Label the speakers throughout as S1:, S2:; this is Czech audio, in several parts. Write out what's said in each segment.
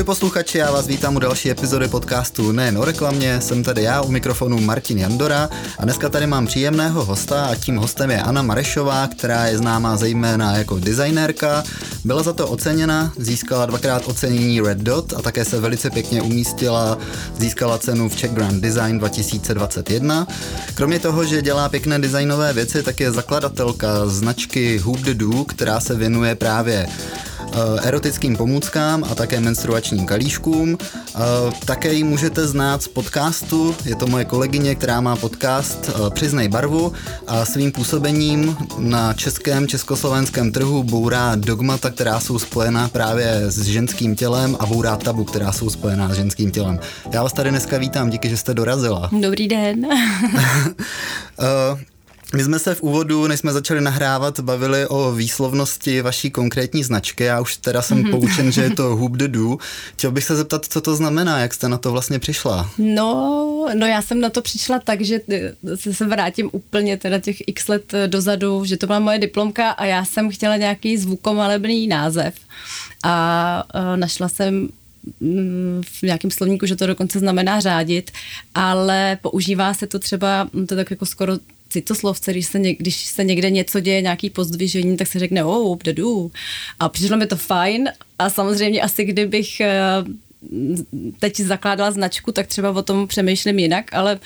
S1: Ahoj posluchači, já vás vítám u další epizody podcastu Nejen o reklamě, jsem tady já u mikrofonu Martin Jandora. A dneska tady mám příjemného hosta a tím hostem je Anna Marešová, která je známá zejména jako designérka, byla za to oceněna, získala dvakrát ocenění Red Dot a také se velice pěkně umístila, získala cenu v Czech Grand Design 2021. Kromě toho, že dělá pěkné designové věci, tak je zakladatelka značky Hoop the Do, která se věnuje právě erotickým pomůckám a také menstruačním kalíškům. Eh, také ji můžete znát z podcastu, je to moje kolegyně, která má podcast eh, Přiznej barvu a svým působením na českém, československém trhu bourá dogmata, která jsou spojená právě s ženským tělem a bourá tabu, která jsou spojená s ženským tělem. Já vás tady dneska vítám, díky, že jste dorazila.
S2: Dobrý den.
S1: My jsme se v úvodu, než jsme začali nahrávat, bavili o výslovnosti vaší konkrétní značky. Já už teda jsem mm-hmm. poučen, že je to Hoop the Do. Chtěl bych se zeptat, co to znamená, jak jste na to vlastně přišla?
S2: No, no já jsem na to přišla tak, že eh, se vrátím úplně teda těch x let eh, dozadu, že to byla moje diplomka a já jsem chtěla nějaký zvukomalebný název. A uh, našla jsem mm, v nějakém slovníku, že to dokonce znamená řádit, ale používá se to třeba, to tak jako skoro citoslovce, když se, něk, když se někde něco děje, nějaký pozdvižení, tak se řekne oh, dadu. A přišlo mi to fajn a samozřejmě asi kdybych eh, teď zakládala značku, tak třeba o tom přemýšlím jinak, ale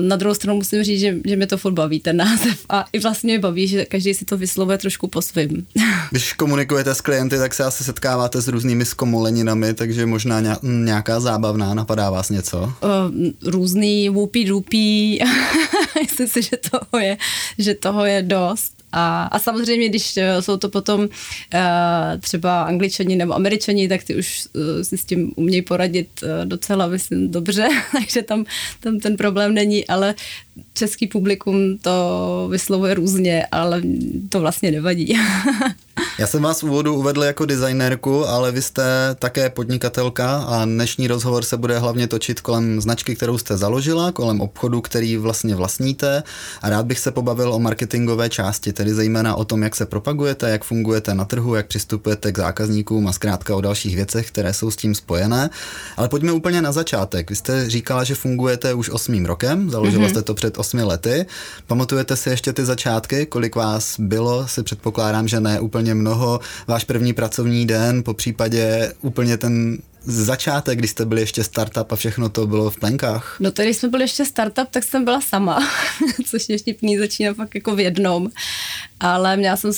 S2: na druhou stranu musím říct, že, že mě to furt baví, ten název. A i vlastně mě baví, že každý si to vyslovuje trošku po svým.
S1: Když komunikujete s klienty, tak se asi setkáváte s různými zkomoleninami, takže možná nějaká zábavná, napadá vás něco? Uh,
S2: různý whoopy doopy, myslím si, že toho je, že toho je dost. A, a samozřejmě, když eh, jsou to potom uh, třeba angličani nebo američani, tak ty už uh, si s tím umějí poradit uh, docela, myslím, dobře, takže tam, tam ten problém není, ale český publikum to vyslovuje různě, ale to vlastně nevadí.
S1: Já jsem vás v úvodu uvedl jako designérku, ale vy jste také podnikatelka a dnešní rozhovor se bude hlavně točit kolem značky, kterou jste založila, kolem obchodu, který vlastně vlastníte a rád bych se pobavil o marketingové části, tedy zejména o tom, jak se propagujete, jak fungujete na trhu, jak přistupujete k zákazníkům a zkrátka o dalších věcech, které jsou s tím spojené. Ale pojďme úplně na začátek. Vy jste říkala, že fungujete už osmým rokem, založila mm-hmm. jste to před osmi lety. Pamatujete si ještě ty začátky, kolik vás bylo, si předpokládám, že ne úplně mnoho, váš první pracovní den, po případě úplně ten začátek, když jste byli ještě startup a všechno to bylo v plenkách?
S2: No tady jsme byli ještě startup, tak jsem byla sama, což mě vtipný začíná fakt jako v jednom. Ale měla jsem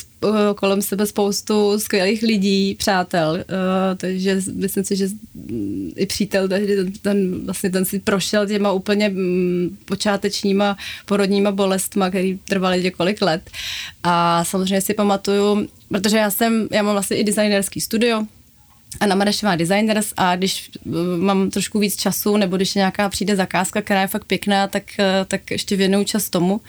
S2: kolem sebe spoustu skvělých lidí, přátel, uh, takže myslím si, že i přítel, ten, ten, vlastně ten si prošel těma úplně mm, počátečníma porodníma bolestma, který trvaly několik let. A samozřejmě si pamatuju, protože já jsem, já mám vlastně i designerský studio, Anna Marešová designers a když eh, mám trošku víc času, nebo když nějaká přijde zakázka, která je fakt pěkná, tak, eh, tak ještě věnuju čas tomu.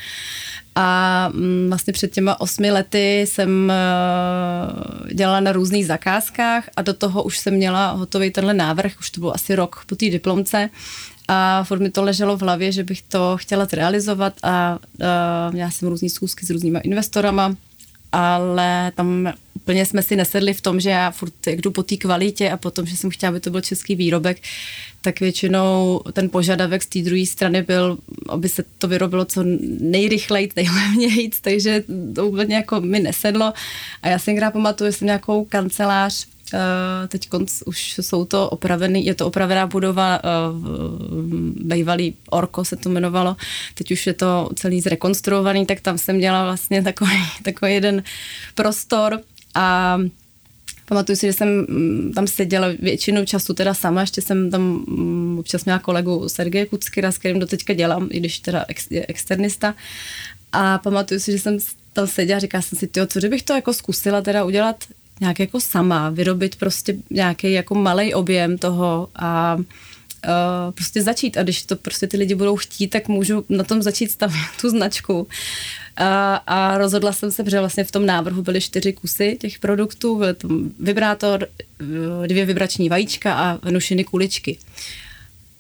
S2: A mm, vlastně před těma osmi lety jsem eh, dělala na různých zakázkách a do toho už jsem měla hotový tenhle návrh, už to byl asi rok po té diplomce a furt mi to leželo v hlavě, že bych to chtěla zrealizovat a, a měla jsem různý zkusky s různýma investorama, ale tam úplně jsme si nesedli v tom, že já furt jak jdu po té kvalitě a potom, že jsem chtěla, aby to byl český výrobek, tak většinou ten požadavek z té druhé strany byl, aby se to vyrobilo co nejrychleji, nejlevněji, takže to úplně jako mi nesedlo. A já si někdy pamatuju, že jsem nějakou kancelář Uh, teď už jsou to opravený, je to opravená budova, uh, bývalý Orko se to jmenovalo, teď už je to celý zrekonstruovaný, tak tam jsem měla vlastně takový, takový jeden prostor a Pamatuju si, že jsem mm, tam seděla většinu času teda sama, ještě jsem tam mm, občas měla kolegu Sergeje Kuckira, s kterým do teďka dělám, i když teda ex, je externista. A pamatuju si, že jsem tam seděla a říkala jsem si, tyjo, co kdybych to jako zkusila teda udělat nějak jako sama, vyrobit prostě nějaký jako malý objem toho a uh, prostě začít. A když to prostě ty lidi budou chtít, tak můžu na tom začít stavět tu značku. A, a rozhodla jsem se, protože vlastně v tom návrhu byly čtyři kusy těch produktů, byl tam vibrátor, dvě vibrační vajíčka a venušiny kuličky.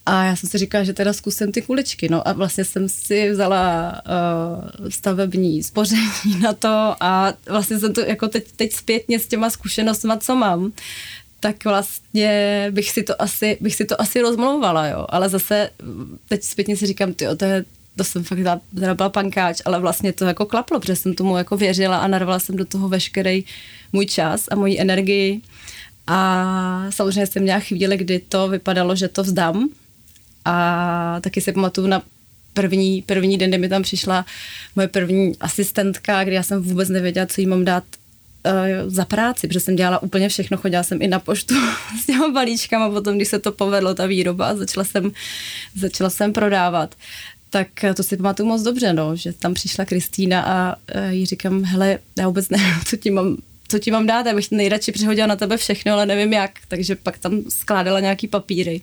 S2: A já jsem si říkala, že teda zkusím ty kuličky. No a vlastně jsem si vzala uh, stavební spoření na to a vlastně jsem to jako teď, teď zpětně s těma zkušenostmi, co mám, tak vlastně bych si to asi, bych si to asi rozmlouvala, jo. Ale zase teď zpětně si říkám, ty, to je to jsem fakt teda byla pankáč, ale vlastně to jako klaplo, protože jsem tomu jako věřila a narvala jsem do toho veškerý můj čas a moji energii. A samozřejmě jsem měla chvíli, kdy to vypadalo, že to vzdám. A taky si pamatuju na první, první den, kdy mi tam přišla moje první asistentka, kdy já jsem vůbec nevěděla, co jí mám dát uh, za práci, protože jsem dělala úplně všechno, chodila jsem i na poštu s těma balíčkama, potom, když se to povedlo, ta výroba, začala jsem, začala jsem prodávat, tak to si pamatuju moc dobře, no, že tam přišla Kristýna a uh, jí říkám, hele, já vůbec nevím, co ti mám co ti mám dát, já bych nejradši přihodila na tebe všechno, ale nevím jak, takže pak tam skládala nějaký papíry.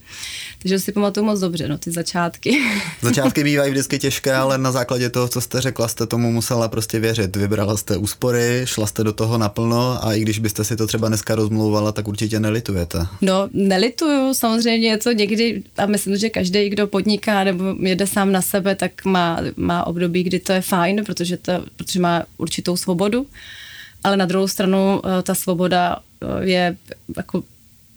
S2: Takže si pamatuju moc dobře, no, ty začátky.
S1: Začátky bývají vždycky těžké, ale na základě toho, co jste řekla, jste tomu musela prostě věřit. Vybrala jste úspory, šla jste do toho naplno a i když byste si to třeba dneska rozmlouvala, tak určitě nelitujete.
S2: No, nelituju, samozřejmě je to někdy, a myslím, že každý, kdo podniká nebo jede sám na sebe, tak má, má období, kdy to je fajn, protože, to, protože má určitou svobodu ale na druhou stranu eh, ta svoboda eh, je jako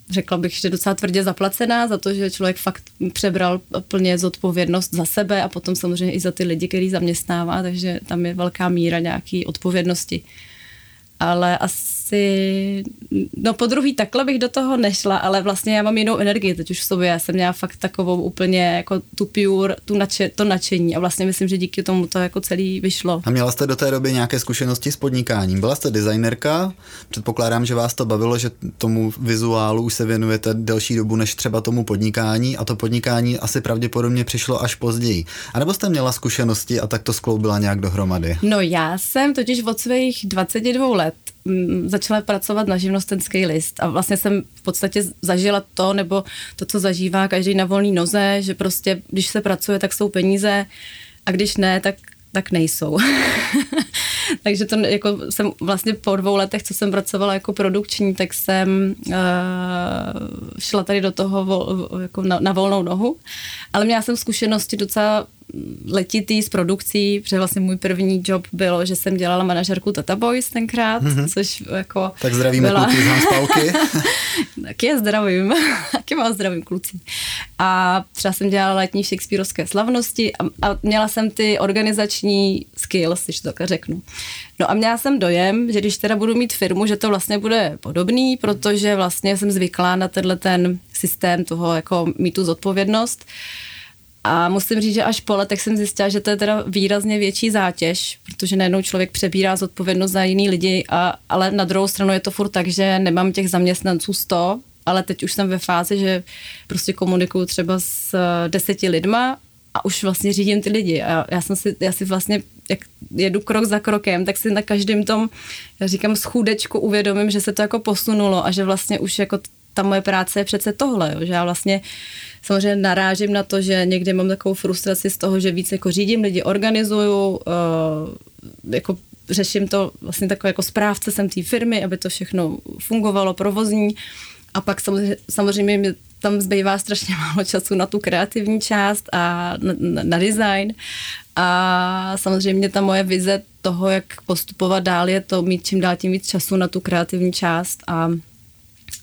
S2: řekla bych, že docela tvrdě zaplacená za to, že člověk fakt přebral plně zodpovědnost za sebe a potom samozřejmě i za ty lidi, který zaměstnává, takže tam je velká míra nějaký odpovědnosti. Ale asi, no po druhý takhle bych do toho nešla, ale vlastně já mám jinou energii teď už v sobě, já jsem měla fakt takovou úplně jako tu pure, tu nače, to nadšení a vlastně myslím, že díky tomu to jako celý vyšlo.
S1: A měla jste do té doby nějaké zkušenosti s podnikáním? Byla jste designerka, předpokládám, že vás to bavilo, že tomu vizuálu už se věnujete delší dobu než třeba tomu podnikání a to podnikání asi pravděpodobně přišlo až později. A nebo jste měla zkušenosti a tak to skloubila nějak dohromady?
S2: No já jsem totiž od svých 22 let začala pracovat na živnostenský list a vlastně jsem v podstatě zažila to, nebo to, co zažívá každý na volný noze, že prostě, když se pracuje, tak jsou peníze a když ne, tak tak nejsou. Takže to jako jsem vlastně po dvou letech, co jsem pracovala jako produkční, tak jsem uh, šla tady do toho vol, jako na, na volnou nohu. Ale měla jsem zkušenosti docela letitý s produkcí, protože vlastně můj první job bylo, že jsem dělala manažerku Tata Boys tenkrát, mm-hmm. což jako
S1: Tak zdravíme byla... kluky z Hanspalky.
S2: taky je zdravím, taky vás zdravím kluci. A třeba jsem dělala letní Shakespeareovské slavnosti a, a měla jsem ty organizační skills, když to tak řeknu. No a měla jsem dojem, že když teda budu mít firmu, že to vlastně bude podobný, protože vlastně jsem zvyklá na tenhle ten systém toho, jako mít tu zodpovědnost. A musím říct, že až po letech jsem zjistila, že to je teda výrazně větší zátěž, protože najednou člověk přebírá zodpovědnost za jiný lidi, a, ale na druhou stranu je to furt tak, že nemám těch zaměstnanců 100, ale teď už jsem ve fázi, že prostě komunikuju třeba s eh, deseti lidma a už vlastně řídím ty lidi. A já jsem si, já si vlastně, jak jedu krok za krokem, tak si na každém tom, já říkám, schůdečku uvědomím, že se to jako posunulo a že vlastně už jako ta moje práce je přece tohle, jo, že já vlastně samozřejmě narážím na to, že někdy mám takovou frustraci z toho, že víc jako řídím lidi, organizuju, uh, jako řeším to vlastně takové jako správce jsem té firmy, aby to všechno fungovalo, provozní a pak samozřejmě, samozřejmě mě tam zbývá strašně málo času na tu kreativní část a na, na, na design. A samozřejmě ta moje vize toho, jak postupovat dál, je to mít čím dál tím víc času na tu kreativní část a,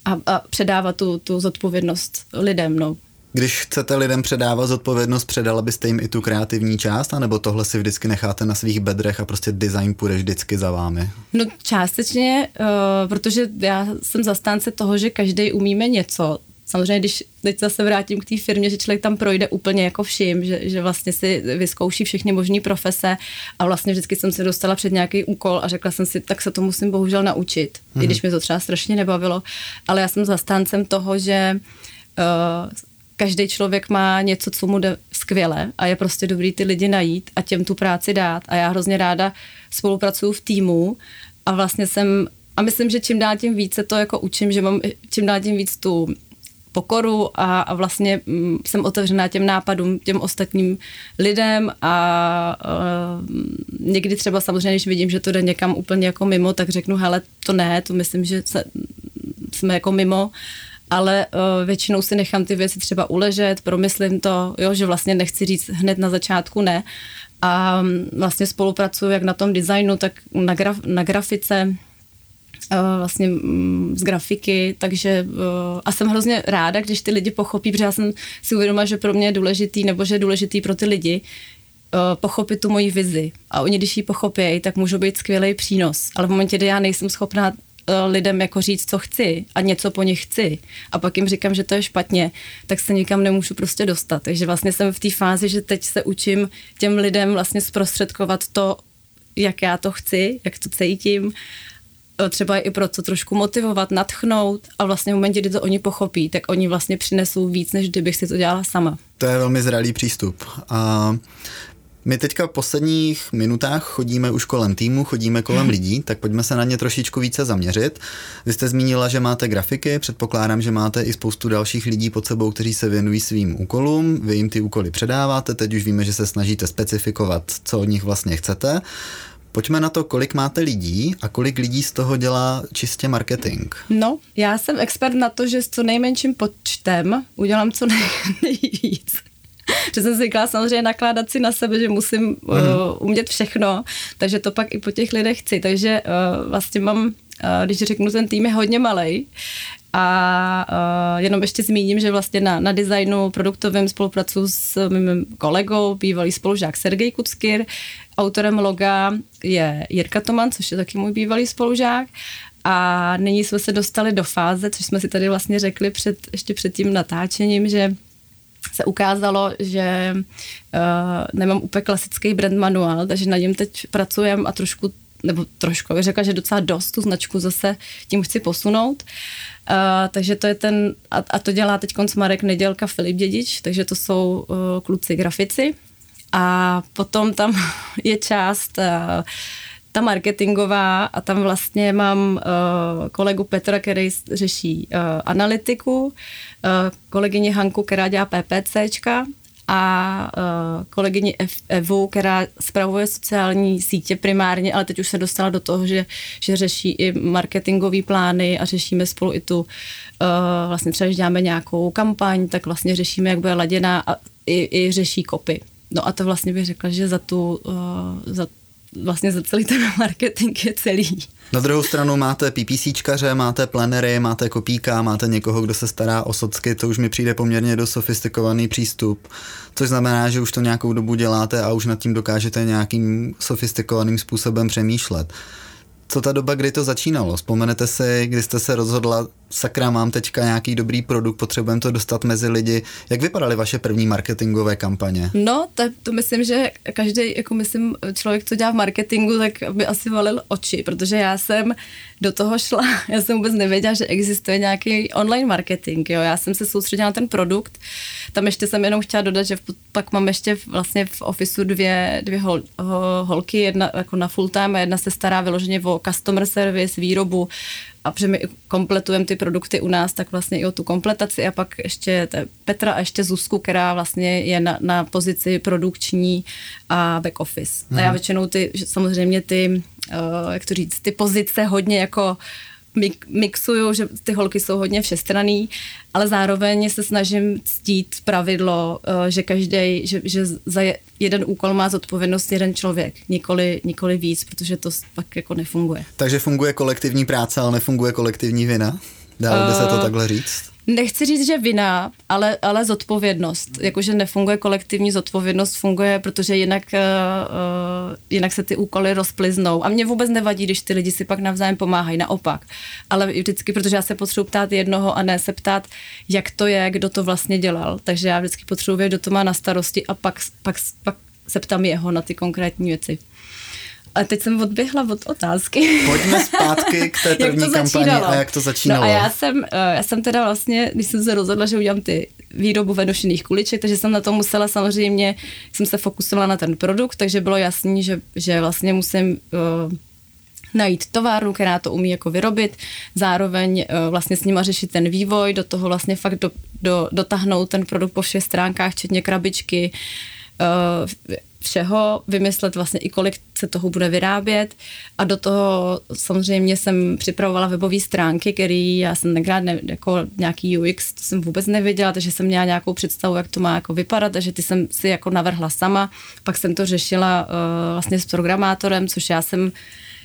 S2: a, a předávat tu, tu zodpovědnost lidem. No.
S1: Když chcete lidem předávat zodpovědnost, předala byste jim i tu kreativní část, anebo tohle si vždycky necháte na svých bedrech a prostě design půjde vždycky za vámi?
S2: No částečně, uh, protože já jsem zastánce toho, že každý umíme něco. Samozřejmě, když teď zase vrátím k té firmě, že člověk tam projde úplně jako vším, že, že vlastně si vyzkouší všechny možné profese a vlastně vždycky jsem se dostala před nějaký úkol a řekla jsem si, tak se to musím bohužel naučit, hmm. i když mě to třeba strašně nebavilo, ale já jsem zastáncem toho, že uh, každý člověk má něco, co mu jde skvěle a je prostě dobrý ty lidi najít a těm tu práci dát. A já hrozně ráda spolupracuju v týmu a vlastně jsem, a myslím, že čím dál tím více to jako učím, že mám čím dál tím víc tu pokoru a, a vlastně mm, jsem otevřená těm nápadům, těm ostatním lidem a uh, někdy třeba samozřejmě, když vidím, že to jde někam úplně jako mimo, tak řeknu, hele, to ne, to myslím, že se, jsme jako mimo ale uh, většinou si nechám ty věci třeba uležet, promyslím to, jo, že vlastně nechci říct hned na začátku ne. A vlastně spolupracuji jak na tom designu, tak na, graf, na grafice, vlastně mm, z grafiky, takže a jsem hrozně ráda, když ty lidi pochopí, protože já jsem si uvědomila, že pro mě je důležitý, nebo že je důležitý pro ty lidi, pochopit tu moji vizi. A oni, když ji pochopějí, tak můžou být skvělý přínos. Ale v momentě, kdy já nejsem schopná lidem jako říct, co chci a něco po nich chci a pak jim říkám, že to je špatně, tak se nikam nemůžu prostě dostat. Takže vlastně jsem v té fázi, že teď se učím těm lidem vlastně zprostředkovat to, jak já to chci, jak to cítím třeba i pro to trošku motivovat, natchnout a vlastně v momentě, kdy to oni pochopí, tak oni vlastně přinesou víc, než kdybych si to dělala sama.
S1: To je velmi zralý přístup. A my teďka v posledních minutách chodíme už kolem týmu, chodíme kolem lidí, tak pojďme se na ně trošičku více zaměřit. Vy jste zmínila, že máte grafiky, předpokládám, že máte i spoustu dalších lidí pod sebou, kteří se věnují svým úkolům, vy jim ty úkoly předáváte, teď už víme, že se snažíte specifikovat, co od nich vlastně chcete. Pojďme na to, kolik máte lidí a kolik lidí z toho dělá čistě marketing.
S2: No, já jsem expert na to, že s co nejmenším počtem udělám co nej, nejvíc. že jsem zvykla samozřejmě nakládat si na sebe, že musím mm. uh, umět všechno, takže to pak i po těch lidech chci. Takže uh, vlastně mám, uh, když řeknu, ten tým je hodně malý, a uh, jenom ještě zmíním, že vlastně na, na designu produktovém spolupracuji s mým kolegou, bývalý spolužák Sergej Kuckir. Autorem loga je Jirka Toman, což je taky můj bývalý spolužák. A nyní jsme se dostali do fáze, což jsme si tady vlastně řekli před, ještě před tím natáčením, že se ukázalo, že uh, nemám úplně klasický brand manuál, takže na něm teď pracujeme a trošku nebo trošku, bych řekla, že docela dost tu značku zase tím chci posunout. Uh, takže to je ten, a, a to dělá teď Marek Nedělka Filip Dědič, takže to jsou uh, kluci grafici. A potom tam je část uh, ta marketingová a tam vlastně mám uh, kolegu Petra, který řeší uh, analytiku, uh, kolegyni Hanku, která dělá PPCčka a uh, kolegyni Evu, která spravuje sociální sítě primárně, ale teď už se dostala do toho, že, že řeší i marketingové plány a řešíme spolu i tu, uh, vlastně třeba, když děláme nějakou kampaň, tak vlastně řešíme, jak bude laděná a i, i řeší kopy. No a to vlastně bych řekla, že za tu, uh, za vlastně za celý ten marketing je celý.
S1: Na druhou stranu máte PPCčkaře, máte plenery, máte kopíka, máte někoho, kdo se stará o socky, to už mi přijde poměrně do sofistikovaný přístup, což znamená, že už to nějakou dobu děláte a už nad tím dokážete nějakým sofistikovaným způsobem přemýšlet. Co ta doba, kdy to začínalo? Vzpomenete si, kdy jste se rozhodla sakra, mám teďka nějaký dobrý produkt, potřebujeme to dostat mezi lidi. Jak vypadaly vaše první marketingové kampaně?
S2: No, to, to myslím, že každý, jako myslím, člověk, co dělá v marketingu, tak by asi valil oči, protože já jsem do toho šla, já jsem vůbec nevěděla, že existuje nějaký online marketing, jo. Já jsem se soustředila na ten produkt, tam ještě jsem jenom chtěla dodat, že v, pak mám ještě vlastně v ofisu dvě, dvě hol, holky, jedna jako na full time a jedna se stará vyloženě o customer service, výrobu, a protože my kompletujeme ty produkty u nás, tak vlastně i o tu kompletaci a pak ještě Petra a ještě Zuzku, která vlastně je na, na pozici produkční a back office. Mm. A já mhm. většinou ty, samozřejmě ty, uh, jak to říct, ty pozice hodně jako mixuju, že ty holky jsou hodně všestraný, ale zároveň se snažím ctít pravidlo, eh, že každý, že, že za jeden úkol má zodpovědnost jeden člověk, nikoli, nikoli víc, protože to pak jako nefunguje.
S1: Takže funguje kolektivní práce, ale nefunguje kolektivní vina? Dá by se to uh, takhle říct?
S2: Nechci říct, že vina, ale, ale zodpovědnost. Jakože nefunguje kolektivní zodpovědnost, funguje, protože jinak, uh, jinak se ty úkoly rozpliznou. A mě vůbec nevadí, když ty lidi si pak navzájem pomáhají, naopak. Ale vždycky, protože já se potřebuji ptát jednoho a ne se ptát, jak to je, kdo to vlastně dělal. Takže já vždycky potřebuji kdo to má na starosti a pak, pak, pak se ptám jeho na ty konkrétní věci. A teď jsem odběhla od otázky.
S1: Pojďme zpátky k té první kampani a jak to začínalo.
S2: No a já jsem, eh, já jsem teda vlastně, když jsem se rozhodla, že udělám ty výrobu venošených kuliček, takže jsem na to musela samozřejmě, jsem se fokusovala na ten produkt, takže bylo jasný, že, že vlastně musím uh, najít továrnu, která to umí jako vyrobit, zároveň uh, vlastně s nima řešit ten vývoj, do toho vlastně fakt do, do, dotáhnout ten produkt po všech stránkách, včetně krabičky, uh, všeho, vymyslet vlastně i kolik se toho bude vyrábět. A do toho samozřejmě jsem připravovala webové stránky, který já jsem tenkrát ne, jako nějaký UX, to jsem vůbec nevěděla, takže jsem měla nějakou představu, jak to má jako vypadat, takže ty jsem si jako navrhla sama, pak jsem to řešila uh, vlastně s programátorem, což já jsem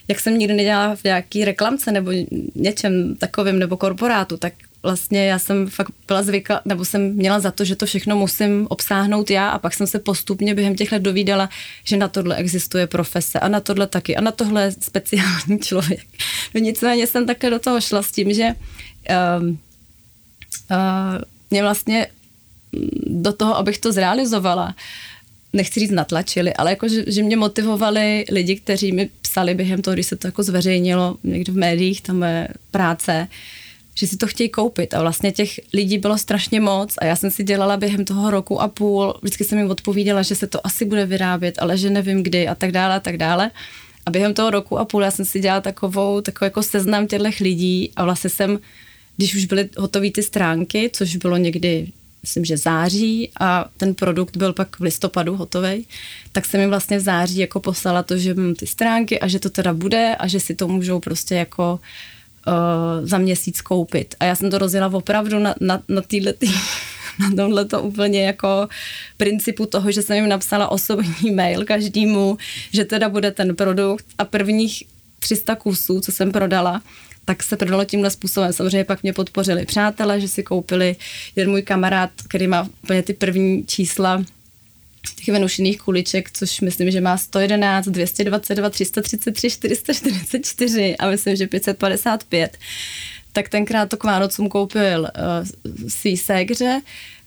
S2: jak jsem nikdy nedělala v nějaký reklamce nebo něčem takovým nebo korporátu, tak vlastně já jsem fakt byla zvykla, nebo jsem měla za to, že to všechno musím obsáhnout já a pak jsem se postupně během těch let dovídala, že na tohle existuje profese a na tohle taky a na tohle speciální člověk. No nicméně jsem také do toho šla s tím, že uh, uh, mě vlastně do toho, abych to zrealizovala, nechci říct natlačili, ale jako, že, že mě motivovali lidi, kteří mi psali během toho, když se to jako zveřejnilo někde v médiích, tam je práce, že si to chtějí koupit a vlastně těch lidí bylo strašně moc a já jsem si dělala během toho roku a půl, vždycky jsem jim odpovídala, že se to asi bude vyrábět, ale že nevím kdy a tak dále a tak dále. A během toho roku a půl já jsem si dělala takovou, takovou jako seznam těchto lidí a vlastně jsem, když už byly hotové ty stránky, což bylo někdy myslím, že září a ten produkt byl pak v listopadu hotový, tak jsem jim vlastně v září jako poslala to, že mám ty stránky a že to teda bude a že si to můžou prostě jako uh, za měsíc koupit. A já jsem to rozjela opravdu na, na, na týhle tý, na tomhle to úplně jako principu toho, že jsem jim napsala osobní mail každému, že teda bude ten produkt a prvních 300 kusů, co jsem prodala, tak se prodalo tímhle způsobem. Samozřejmě pak mě podpořili přátelé, že si koupili jeden můj kamarád, který má úplně ty první čísla těch venušených kuliček, což myslím, že má 111, 222, 333, 444 a myslím, že 555. Tak tenkrát to k Vánocům koupil uh, svý ségře,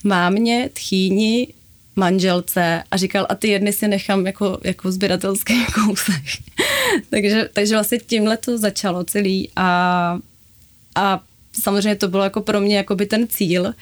S2: mámě, tchýni, manželce a říkal, a ty jedny si nechám jako, jako sběratelský kousek. takže, takže vlastně tímhle to začalo celý a, a samozřejmě to bylo jako pro mě jako by ten cíl,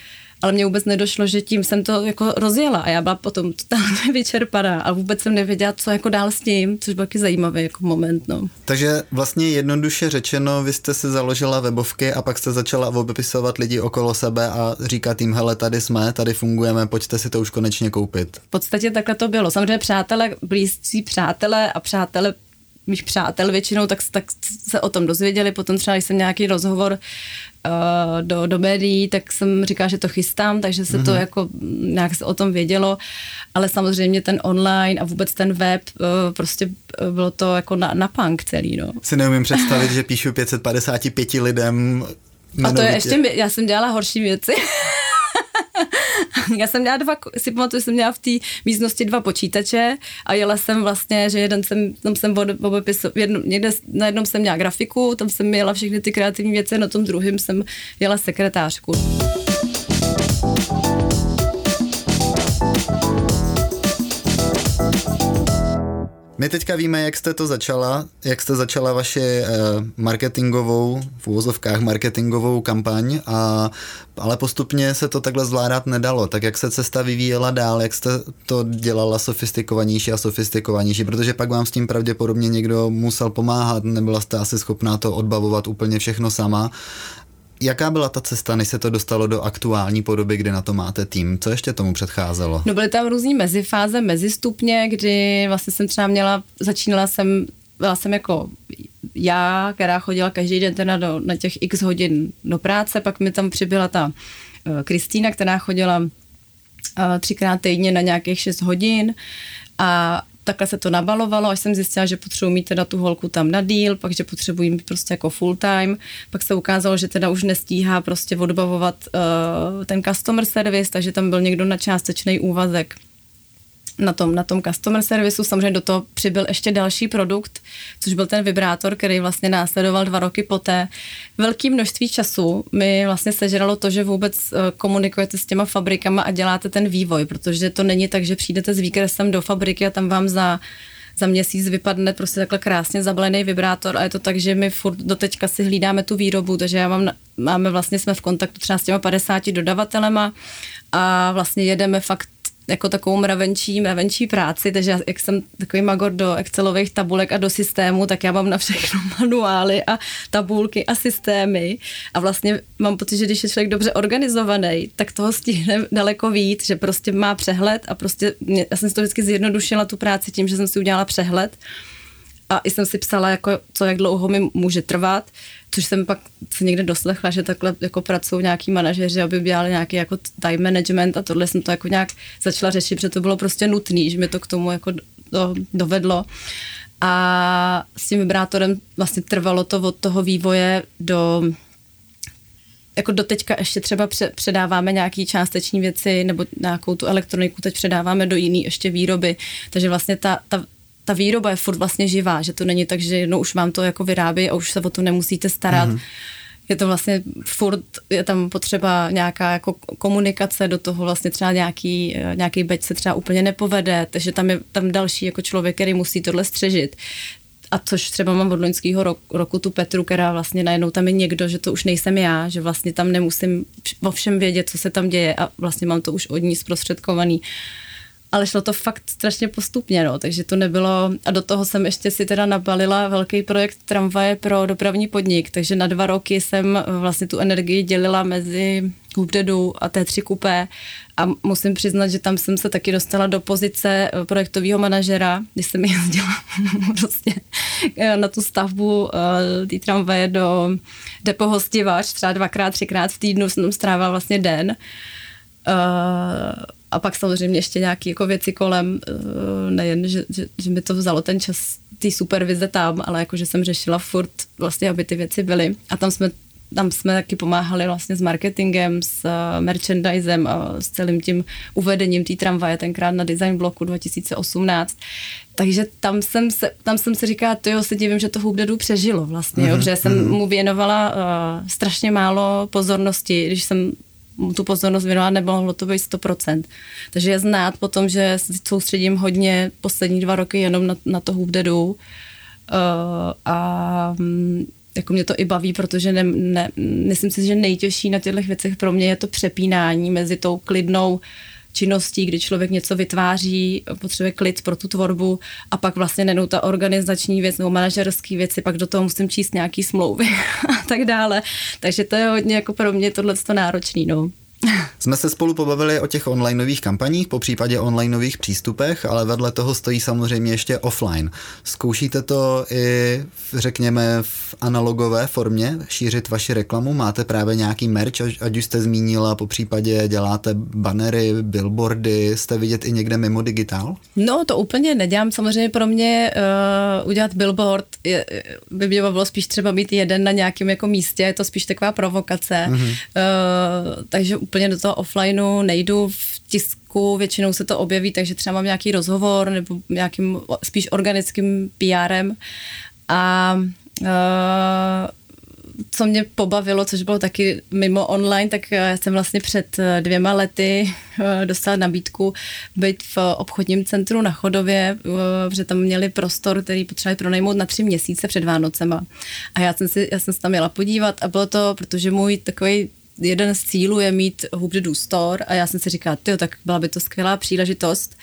S2: ale mě vůbec nedošlo, že tím jsem to jako rozjela a já byla potom totálně vyčerpaná a vůbec jsem nevěděla, co jako dál s tím, což byl taky zajímavý jako moment. No.
S1: Takže vlastně jednoduše řečeno, vy jste si založila webovky a pak jste začala obepisovat lidi okolo sebe a říkat jim, hele, tady jsme, tady fungujeme, pojďte si to už konečně koupit.
S2: V podstatě takhle to bylo. Samozřejmě přátelé, blízcí přátelé a přátelé mých přátel většinou, tak, tak se o tom dozvěděli. Potom třeba, když jsem nějaký rozhovor uh, do, do médií, tak jsem říkala, že to chystám, takže se mm-hmm. to mhm. jako nějak se o tom vědělo, ale samozřejmě ten online a vůbec ten web, uh, prostě uh, bylo to jako na, na punk celý, no.
S1: Si neumím představit, že píšu 555 lidem
S2: a to je ještě, já jsem dělala horší věci. já jsem měla dva, si pamatuju, jsem měla v té místnosti dva počítače a jela jsem vlastně, že jeden jsem, tam jsem obepisovala, jedno, někde, na jednom jsem měla grafiku, tam jsem měla všechny ty kreativní věci, na tom druhém jsem jela sekretářku.
S1: My teďka víme, jak jste to začala, jak jste začala vaši eh, marketingovou, v úvozovkách marketingovou kampaň, a, ale postupně se to takhle zvládat nedalo. Tak jak se cesta vyvíjela dál, jak jste to dělala sofistikovanější a sofistikovanější, protože pak vám s tím pravděpodobně někdo musel pomáhat, nebyla jste asi schopná to odbavovat úplně všechno sama Jaká byla ta cesta, než se to dostalo do aktuální podoby, kde na to máte tým? Co ještě tomu předcházelo?
S2: No byly tam různý mezifáze, mezistupně, kdy vlastně jsem třeba měla, začínala jsem, byla jsem jako já, která chodila každý den teda do, na těch x hodin do práce, pak mi tam přibyla ta uh, Kristýna, která chodila uh, třikrát týdně na nějakých 6 hodin a takhle se to nabalovalo, až jsem zjistila, že potřebuji mít teda tu holku tam na díl, pak, že potřebuji mít prostě jako full time, pak se ukázalo, že teda už nestíhá prostě odbavovat uh, ten customer service, takže tam byl někdo na částečný úvazek na tom, na tom customer servisu. Samozřejmě do toho přibyl ještě další produkt, což byl ten vibrátor, který vlastně následoval dva roky poté. Velké množství času mi vlastně sežralo to, že vůbec eh, komunikujete s těma fabrikama a děláte ten vývoj, protože to není tak, že přijdete s výkresem do fabriky a tam vám za za měsíc vypadne prostě takhle krásně zabalený vibrátor a je to tak, že my furt do teďka si hlídáme tu výrobu, takže já mám, máme vlastně, jsme v kontaktu třeba s těma 50 dodavatelema a vlastně jedeme fakt jako takovou mravenčí, mravenčí práci, takže jak jsem takový magor do Excelových tabulek a do systému, tak já mám na všechno manuály a tabulky a systémy. A vlastně mám pocit, že když je člověk dobře organizovaný, tak toho stihne daleko víc, že prostě má přehled a prostě já jsem si to vždycky zjednodušila tu práci tím, že jsem si udělala přehled a i jsem si psala, jako, co jak dlouho mi může trvat, což jsem pak se někde doslechla, že takhle jako pracují nějaký manažeři, aby dělali nějaký jako time management a tohle jsem to jako nějak začala řešit, protože to bylo prostě nutné, že mi to k tomu jako do, dovedlo. A s tím vibrátorem vlastně trvalo to od toho vývoje do jako doteďka ještě třeba předáváme nějaký částeční věci nebo nějakou tu elektroniku teď předáváme do jiný ještě výroby. Takže vlastně ta, ta, ta výroba je furt vlastně živá, že to není tak, že jednou už vám to jako vyrábí a už se o to nemusíte starat. Mm-hmm. Je to vlastně furt, je tam potřeba nějaká jako komunikace, do toho vlastně třeba nějaký, nějaký beď se třeba úplně nepovede, takže tam je tam další jako člověk, který musí tohle střežit a což třeba mám od loňského roku, roku tu Petru, která vlastně najednou tam je někdo, že to už nejsem já, že vlastně tam nemusím o všem vědět, co se tam děje a vlastně mám to už od ní zprostředkovaný. Ale šlo to fakt strašně postupně, no, takže to nebylo, a do toho jsem ještě si teda nabalila velký projekt tramvaje pro dopravní podnik, takže na dva roky jsem vlastně tu energii dělila mezi Hubdedu a T3 kupé. A musím přiznat, že tam jsem se taky dostala do pozice eh, projektového manažera, když jsem jezdila prostě eh, na tu stavbu uh, té tramvaje do depo hostivač, třeba dvakrát, třikrát v týdnu jsem tam strávila vlastně den. Uh, a pak samozřejmě ještě nějaké jako věci kolem, uh, nejen, že, že, že mi to vzalo ten čas té supervize tam, ale jako, že jsem řešila furt vlastně, aby ty věci byly. A tam jsme tam jsme taky pomáhali vlastně s marketingem, s uh, merchandisem a s celým tím uvedením té tramvaje tenkrát na design bloku 2018. Takže tam jsem se, tam jsem se říkala, to jo, se divím, že to Hubdedu přežilo vlastně, mm-hmm. jo, že jsem mhm. mu věnovala uh, strašně málo pozornosti, když jsem tu pozornost věnovala, nemohlo to být 100%. Takže je znát potom, že soustředím hodně poslední dva roky jenom na, na to Hubdedu uh, a um, jako mě to i baví, protože ne, ne, myslím si, že nejtěžší na těchto věcech pro mě je to přepínání mezi tou klidnou činností, kdy člověk něco vytváří, potřebuje klid pro tu tvorbu a pak vlastně nenou ta organizační věc nebo manažerský věci, pak do toho musím číst nějaký smlouvy a tak dále. Takže to je hodně jako pro mě tohle náročný. No.
S1: Jsme se spolu pobavili o těch onlineových kampaních, po případě onlineových přístupech, ale vedle toho stojí samozřejmě ještě offline. Zkoušíte to i, řekněme, v analogové formě šířit vaši reklamu? Máte právě nějaký merch, ať už jste zmínila, po případě děláte bannery, billboardy, jste vidět i někde mimo digitál?
S2: No, to úplně nedělám. Samozřejmě pro mě uh, udělat billboard je, by mě bylo spíš třeba mít jeden na nějakém jako místě, je to spíš taková provokace. Mm-hmm. Uh, takže úplně do toho offlineu nejdu v tisku, většinou se to objeví, takže třeba mám nějaký rozhovor nebo nějakým spíš organickým PRem a uh, co mě pobavilo, což bylo taky mimo online, tak jsem vlastně před dvěma lety dostala nabídku být v obchodním centru na Chodově, protože tam měli prostor, který potřebovali pronajmout na tři měsíce před Vánocema. A já jsem, si, já jsem se tam měla podívat a bylo to, protože můj takový jeden z cílů je mít Hubdedu Store a já jsem si říkala, tyjo, tak byla by to skvělá příležitost.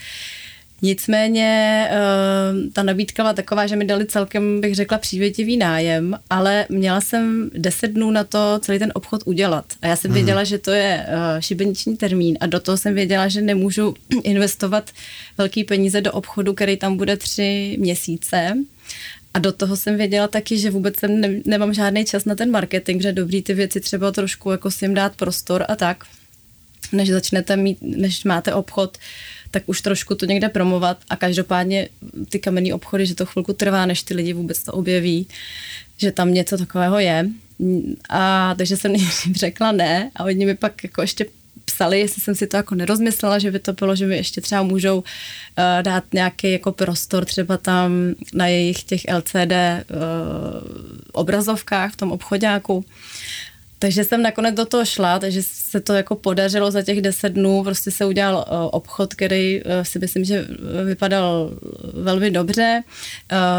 S2: Nicméně uh, ta nabídka byla taková, že mi dali celkem, bych řekla, přívětivý nájem, ale měla jsem 10 dnů na to celý ten obchod udělat. A já jsem hmm. věděla, že to je uh, šibeniční termín a do toho jsem věděla, že nemůžu investovat velký peníze do obchodu, který tam bude tři měsíce. A do toho jsem věděla taky, že vůbec jsem ne, nemám žádný čas na ten marketing, že dobrý ty věci třeba trošku jako si jim dát prostor a tak, než začnete mít, než máte obchod, tak už trošku to někde promovat a každopádně ty kamenné obchody, že to chvilku trvá, než ty lidi vůbec to objeví, že tam něco takového je. A takže jsem řekla ne a oni mi pak jako ještě psali, jestli jsem si to jako nerozmyslela, že by to bylo, že mi ještě třeba můžou uh, dát nějaký jako prostor třeba tam na jejich těch LCD uh, eh, obrazovkách v tom obchodáku. Takže jsem nakonec do toho šla, takže se to jako podařilo za těch deset dnů, prostě se udělal uh, obchod, který si myslím, že vypadal velmi dobře.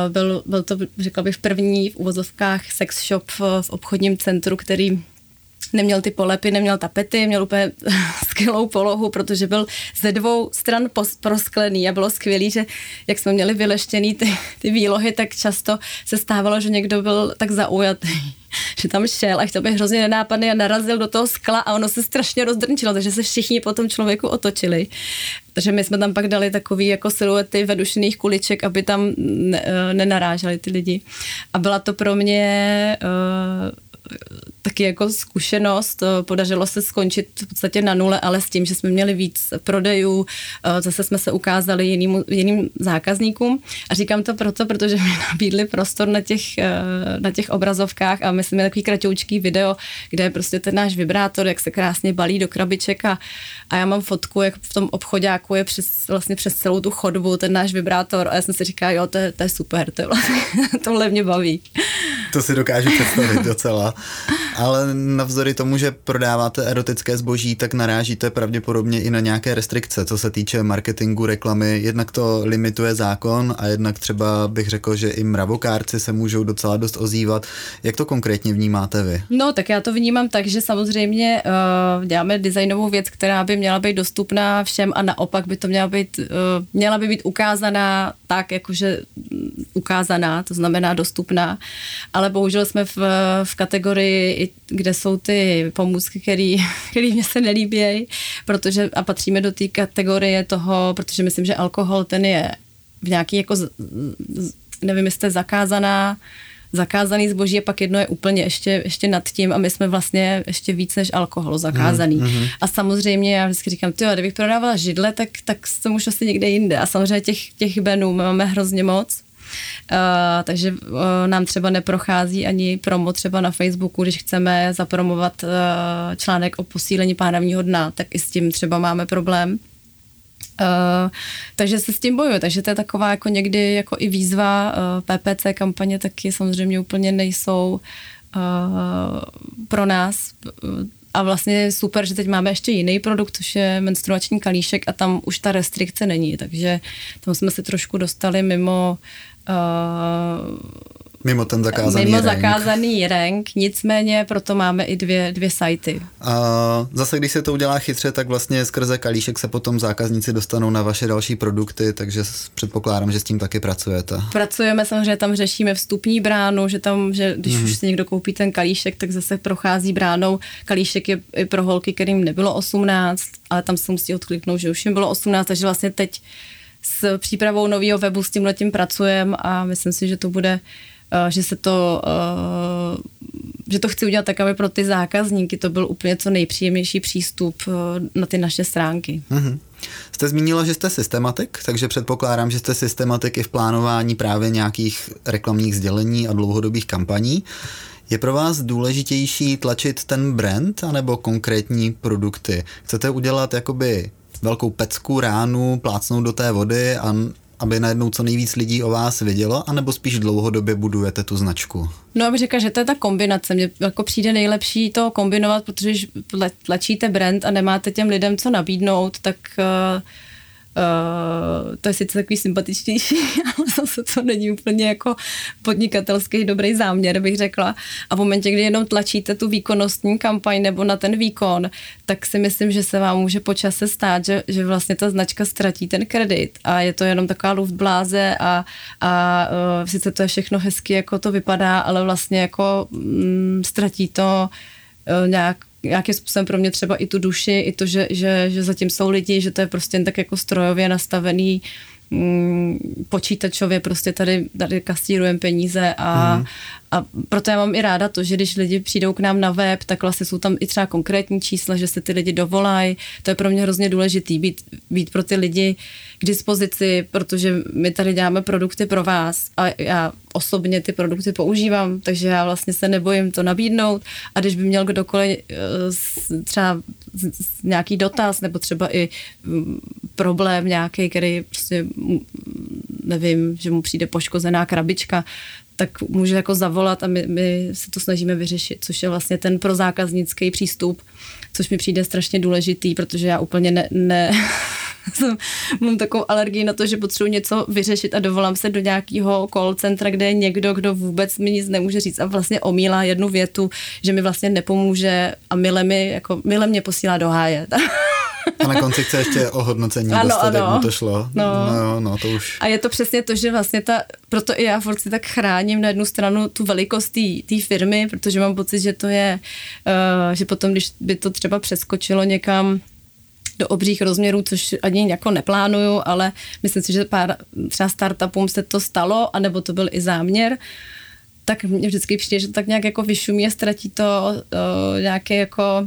S2: Byl, byl to, řekla bych, první v uvozovkách sex shop v obchodním centru, který neměl ty polepy, neměl tapety, měl úplně skvělou polohu, protože byl ze dvou stran prosklený a bylo skvělý, že jak jsme měli vyleštěný ty, ty výlohy, tak často se stávalo, že někdo byl tak zaujatý, že tam šel a chtěl být hrozně nenápadný a narazil do toho skla a ono se strašně rozdrnčilo, takže se všichni potom člověku otočili. Takže my jsme tam pak dali takový jako siluety vedušených kuliček, aby tam ne, nenaráželi ty lidi. A byla to pro mě uh, taky jako zkušenost. Podařilo se skončit v podstatě na nule, ale s tím, že jsme měli víc prodejů, zase jsme se ukázali jiným, jiným zákazníkům. A říkám to proto, protože mi nabídli prostor na těch, na těch obrazovkách a my jsme měli takový kratoučký video, kde je prostě ten náš vibrátor, jak se krásně balí do krabiček a, a já mám fotku, jak v tom obchodáku je přes, vlastně přes celou tu chodbu ten náš vibrátor a já jsem si říkala, jo, to je, to je super, to je vlastně, tohle mě baví.
S1: To si dokážu představit docela. Ale navzdory tomu, že prodáváte erotické zboží, tak narážíte pravděpodobně i na nějaké restrikce, co se týče marketingu, reklamy. Jednak to limituje zákon a jednak třeba bych řekl, že i mravokárci se můžou docela dost ozývat. Jak to konkrétně vnímáte vy?
S2: No, tak já to vnímám tak, že samozřejmě uh, děláme designovou věc, která by měla být dostupná všem a naopak by to měla být, uh, měla by být ukázaná tak, jakože ukázaná, to znamená dostupná, ale bohužel jsme v, v kategorii, kde jsou ty pomůcky, který, který mě se nelíbí, protože a patříme do té kategorie toho, protože myslím, že alkohol ten je v nějaký jako, nevím, jestli zakázaná, zakázaný zboží a pak jedno je úplně ještě, ještě nad tím a my jsme vlastně ještě víc než alkohol zakázaný. Mm, A samozřejmě já vždycky říkám, tyjo, kdybych prodávala židle, tak, tak jsem už asi někde jinde. A samozřejmě těch, těch benů máme hrozně moc. Uh, takže uh, nám třeba neprochází ani promo třeba na Facebooku, když chceme zapromovat uh, článek o posílení pánavního dna, tak i s tím třeba máme problém. Uh, takže se s tím bojuje, takže to je taková jako někdy jako i výzva. Uh, PPC kampaně taky samozřejmě úplně nejsou uh, pro nás a vlastně super, že teď máme ještě jiný produkt, což je menstruační kalíšek a tam už ta restrikce není, takže tam jsme se trošku dostali mimo uh,
S1: Mimo ten zakázaný
S2: Mimo
S1: rank.
S2: zakázaný rank, nicméně proto máme i dvě, dvě sajty.
S1: A zase, když se to udělá chytře, tak vlastně skrze kalíšek se potom zákazníci dostanou na vaše další produkty, takže předpokládám, že s tím taky pracujete.
S2: Pracujeme, samozřejmě tam řešíme vstupní bránu, že tam, že když mm. už si někdo koupí ten kalíšek, tak zase prochází bránou. Kalíšek je i pro holky, kterým nebylo 18, ale tam se musí odkliknout, že už jim bylo 18, takže vlastně teď s přípravou nového webu s tím letím pracujeme a myslím si, že to bude Eh, že se to, eh, že to chci udělat tak, aby pro ty zákazníky to byl úplně co nejpříjemnější přístup eh, na ty naše stránky. Mm-hmm.
S1: Jste zmínila, že jste systematik, takže předpokládám, že jste systematik i v plánování právě nějakých reklamních sdělení a dlouhodobých kampaní. Je pro vás důležitější tlačit ten brand anebo konkrétní produkty? Chcete udělat jakoby velkou pecku ránu, plácnout do té vody a aby najednou co nejvíc lidí o vás vědělo, anebo spíš dlouhodobě budujete tu značku?
S2: No, abych řekla, že to je ta kombinace. Mně jako přijde nejlepší to kombinovat, protože když tlačíte brand a nemáte těm lidem co nabídnout, tak uh, Uh, to je sice takový sympatičtější, ale zase to není úplně jako podnikatelský dobrý záměr, bych řekla. A v momentě, kdy jenom tlačíte tu výkonnostní kampaň nebo na ten výkon, tak si myslím, že se vám může počase stát, že, že vlastně ta značka ztratí ten kredit a je to jenom taková luftbláze a, a uh, sice to je všechno hezky, jako to vypadá, ale vlastně jako mm, ztratí to uh, nějak nějakým způsobem pro mě třeba i tu duši, i to, že, že, že zatím jsou lidi, že to je prostě jen tak jako strojově nastavený mm, počítačově prostě tady, tady kastírujeme peníze a, mm. A proto já mám i ráda to, že když lidi přijdou k nám na web, tak vlastně jsou tam i třeba konkrétní čísla, že se ty lidi dovolají. To je pro mě hrozně důležitý, být, být pro ty lidi k dispozici, protože my tady děláme produkty pro vás a já osobně ty produkty používám, takže já vlastně se nebojím to nabídnout a když by měl kdokoliv eh, třeba nějaký dotaz nebo třeba i mm, problém nějaký, který prostě nevím, že mu přijde poškozená krabička, tak může jako zavolat a my, my se to snažíme vyřešit, což je vlastně ten prozákaznický přístup, což mi přijde strašně důležitý, protože já úplně ne, ne mám takovou alergii na to, že potřebuji něco vyřešit a dovolám se do nějakého call centra, kde je někdo, kdo vůbec mi nic nemůže říct a vlastně omílá jednu větu, že mi vlastně nepomůže a mile, mi, jako, mile mě posílá do háje.
S1: A na konci chce ještě ohodnocení ano, dostat, ano. jak mu to šlo.
S2: No.
S1: no, no, to už.
S2: A je to přesně to, že vlastně ta, proto i já furt si tak chráním na jednu stranu tu velikost té firmy, protože mám pocit, že to je, uh, že potom, když by to třeba přeskočilo někam do obřích rozměrů, což ani jako neplánuju, ale myslím si, že pár třeba startupům se to stalo, anebo to byl i záměr, tak mně vždycky přijde, že to tak nějak jako vyšumí a ztratí to uh, nějaké jako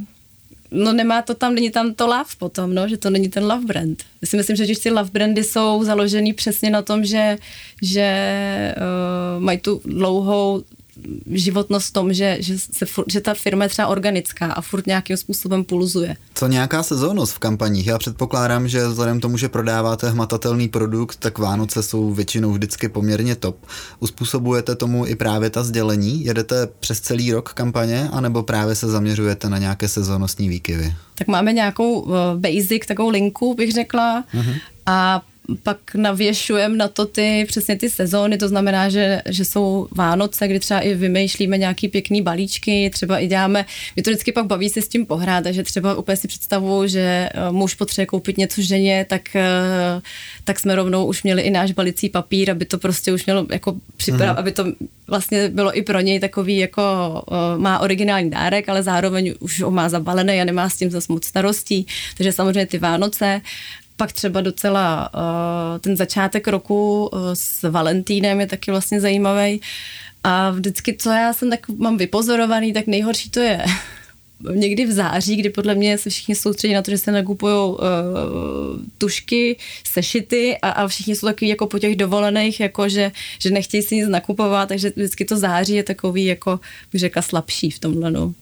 S2: no nemá to tam, není tam to love potom, no, že to není ten love brand. Já si myslím, že ty love brandy jsou založený přesně na tom, že, že uh, mají tu dlouhou životnost v tom, že, že, se, že ta firma je třeba organická a furt nějakým způsobem pulzuje.
S1: Co nějaká sezónnost v kampaních? Já předpokládám, že vzhledem tomu, že prodáváte hmatatelný produkt, tak Vánoce jsou většinou vždycky poměrně top. Uspůsobujete tomu i právě ta sdělení? Jedete přes celý rok kampaně, anebo právě se zaměřujete na nějaké sezónnostní výkyvy?
S2: Tak máme nějakou uh, basic, takovou linku, bych řekla, uh-huh. a pak navěšujeme na to ty přesně ty sezóny, to znamená, že, že jsou Vánoce, kdy třeba i vymýšlíme nějaký pěkný balíčky, třeba i děláme, mě to vždycky pak baví se s tím pohrát, takže třeba úplně si představuju, že eh, muž potřebuje koupit něco ženě, tak, eh, tak jsme rovnou už měli i náš balicí papír, aby to prostě už mělo jako připrav, mm. aby to vlastně bylo i pro něj takový jako eh, má originální dárek, ale zároveň už ho má zabalený a nemá s tím zase moc starostí. Takže samozřejmě ty Vánoce pak třeba docela uh, ten začátek roku uh, s Valentínem je taky vlastně zajímavý. A vždycky, co já jsem tak mám vypozorovaný, tak nejhorší to je někdy v září, kdy podle mě se všichni soustředí na to, že se nakupují uh, tušky, sešity a, a všichni jsou takový jako po těch dovolených, jako že, že nechtějí si nic nakupovat, takže vždycky to září je takový, jako bych řekla, slabší v tomhle. No.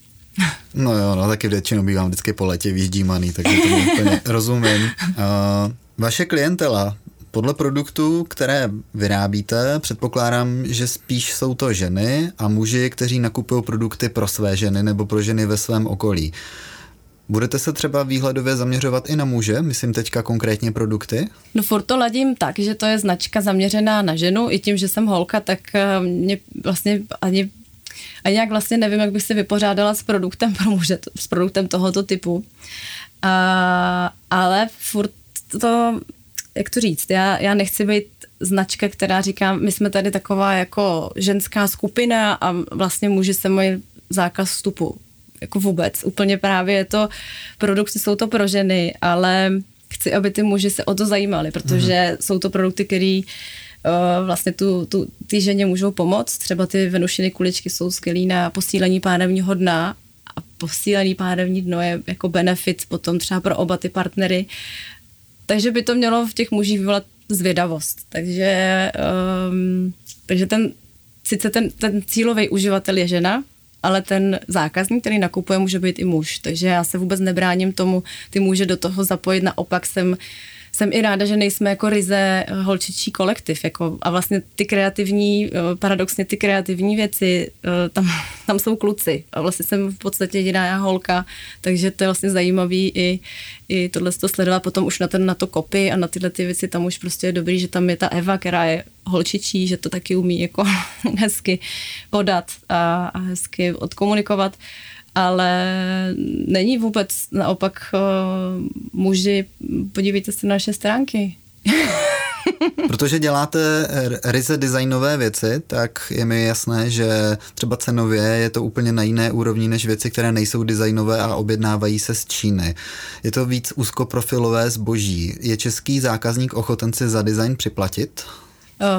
S1: No jo, no taky většinou bývám vždycky po letě vyždímaný, takže to úplně rozumím. Uh, vaše klientela, podle produktů, které vyrábíte, předpokládám, že spíš jsou to ženy a muži, kteří nakupují produkty pro své ženy nebo pro ženy ve svém okolí. Budete se třeba výhledově zaměřovat i na muže, myslím teďka konkrétně produkty?
S2: No furt to ladím tak, že to je značka zaměřená na ženu, i tím, že jsem holka, tak eh, mě vlastně ani a nějak vlastně nevím, jak bych se vypořádala s produktem pro muže, s produktem tohoto typu. A, ale furt to, jak to říct, já, já nechci být značka, která říká, my jsme tady taková jako ženská skupina a vlastně muži se mají zákaz vstupu. Jako vůbec. Úplně právě je to, produkty jsou to pro ženy, ale chci, aby ty muži se o to zajímali, protože mm. jsou to produkty, které vlastně tu, tu, ty ženě můžou pomoct. Třeba ty venušiny kuličky jsou skvělý na posílení pánevního dna a posílení pánevní dno je jako benefit potom třeba pro oba ty partnery. Takže by to mělo v těch mužích vyvolat zvědavost. Takže, um, takže ten, sice ten, ten cílový uživatel je žena, ale ten zákazník, který nakupuje, může být i muž. Takže já se vůbec nebráním tomu ty muže do toho zapojit. Naopak jsem uh, jsem i ráda, že nejsme jako ryze holčičí kolektiv. Jako, a vlastně ty kreativní, eh, paradoxně ty kreativní věci, eh, tam, tam jsou kluci. A vlastně jsem v podstatě jediná holka, takže to je vlastně zajímavý i, i tohle to sledovat potom už na, ten, na to kopy a na tyhle ty věci, tam už prostě je dobrý, že tam je ta Eva, která je holčičí, že to taky umí jako hezky podat a, a hezky odkomunikovat ale není vůbec naopak uh, muži, podívejte se na naše stránky.
S1: Protože děláte ryze designové věci, tak je mi jasné, že třeba cenově je to úplně na jiné úrovni než věci, které nejsou designové a objednávají se z Číny. Je to víc úzkoprofilové zboží. Je český zákazník ochoten si za design připlatit?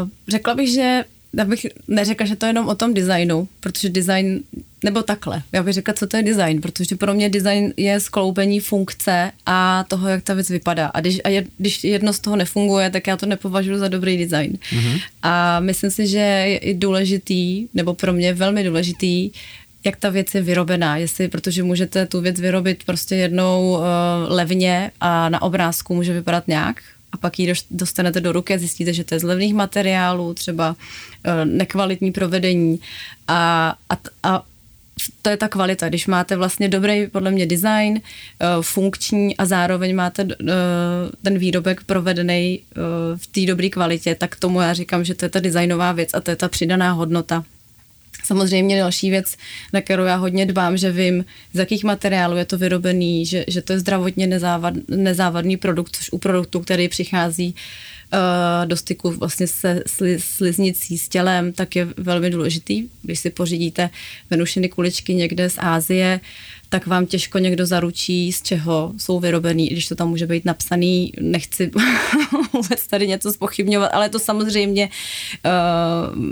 S2: Uh, řekla bych, že já bych neřekla, že to je jenom o tom designu, protože design, nebo takhle, já bych řekla, co to je design, protože pro mě design je skloubení funkce a toho, jak ta věc vypadá. A když, a je, když jedno z toho nefunguje, tak já to nepovažuji za dobrý design. Mm-hmm. A myslím si, že je i důležitý, nebo pro mě velmi důležitý, jak ta věc je vyrobená, jestli, protože můžete tu věc vyrobit prostě jednou uh, levně a na obrázku může vypadat nějak, pak ji dostanete do ruky a zjistíte, že to je z levných materiálů, třeba eh, nekvalitní provedení. A, a, a to je ta kvalita, když máte vlastně dobrý, podle mě, design, eh, funkční a zároveň máte eh, ten výrobek provedený v té dobré kvalitě, tak tomu já říkám, že to je ta designová věc a to je ta přidaná hodnota Samozřejmě další věc, na kterou já hodně dbám, že vím, z jakých materiálů je to vyrobený, že, že to je zdravotně nezávad, nezávadný produkt, což u produktu, který přichází do styku vlastně se sliznicí s tělem, tak je velmi důležitý. Když si pořídíte venušiny kuličky někde z Ázie, tak vám těžko někdo zaručí, z čeho jsou vyrobený, když to tam může být napsaný. Nechci vůbec tady něco spochybňovat, ale to samozřejmě uh,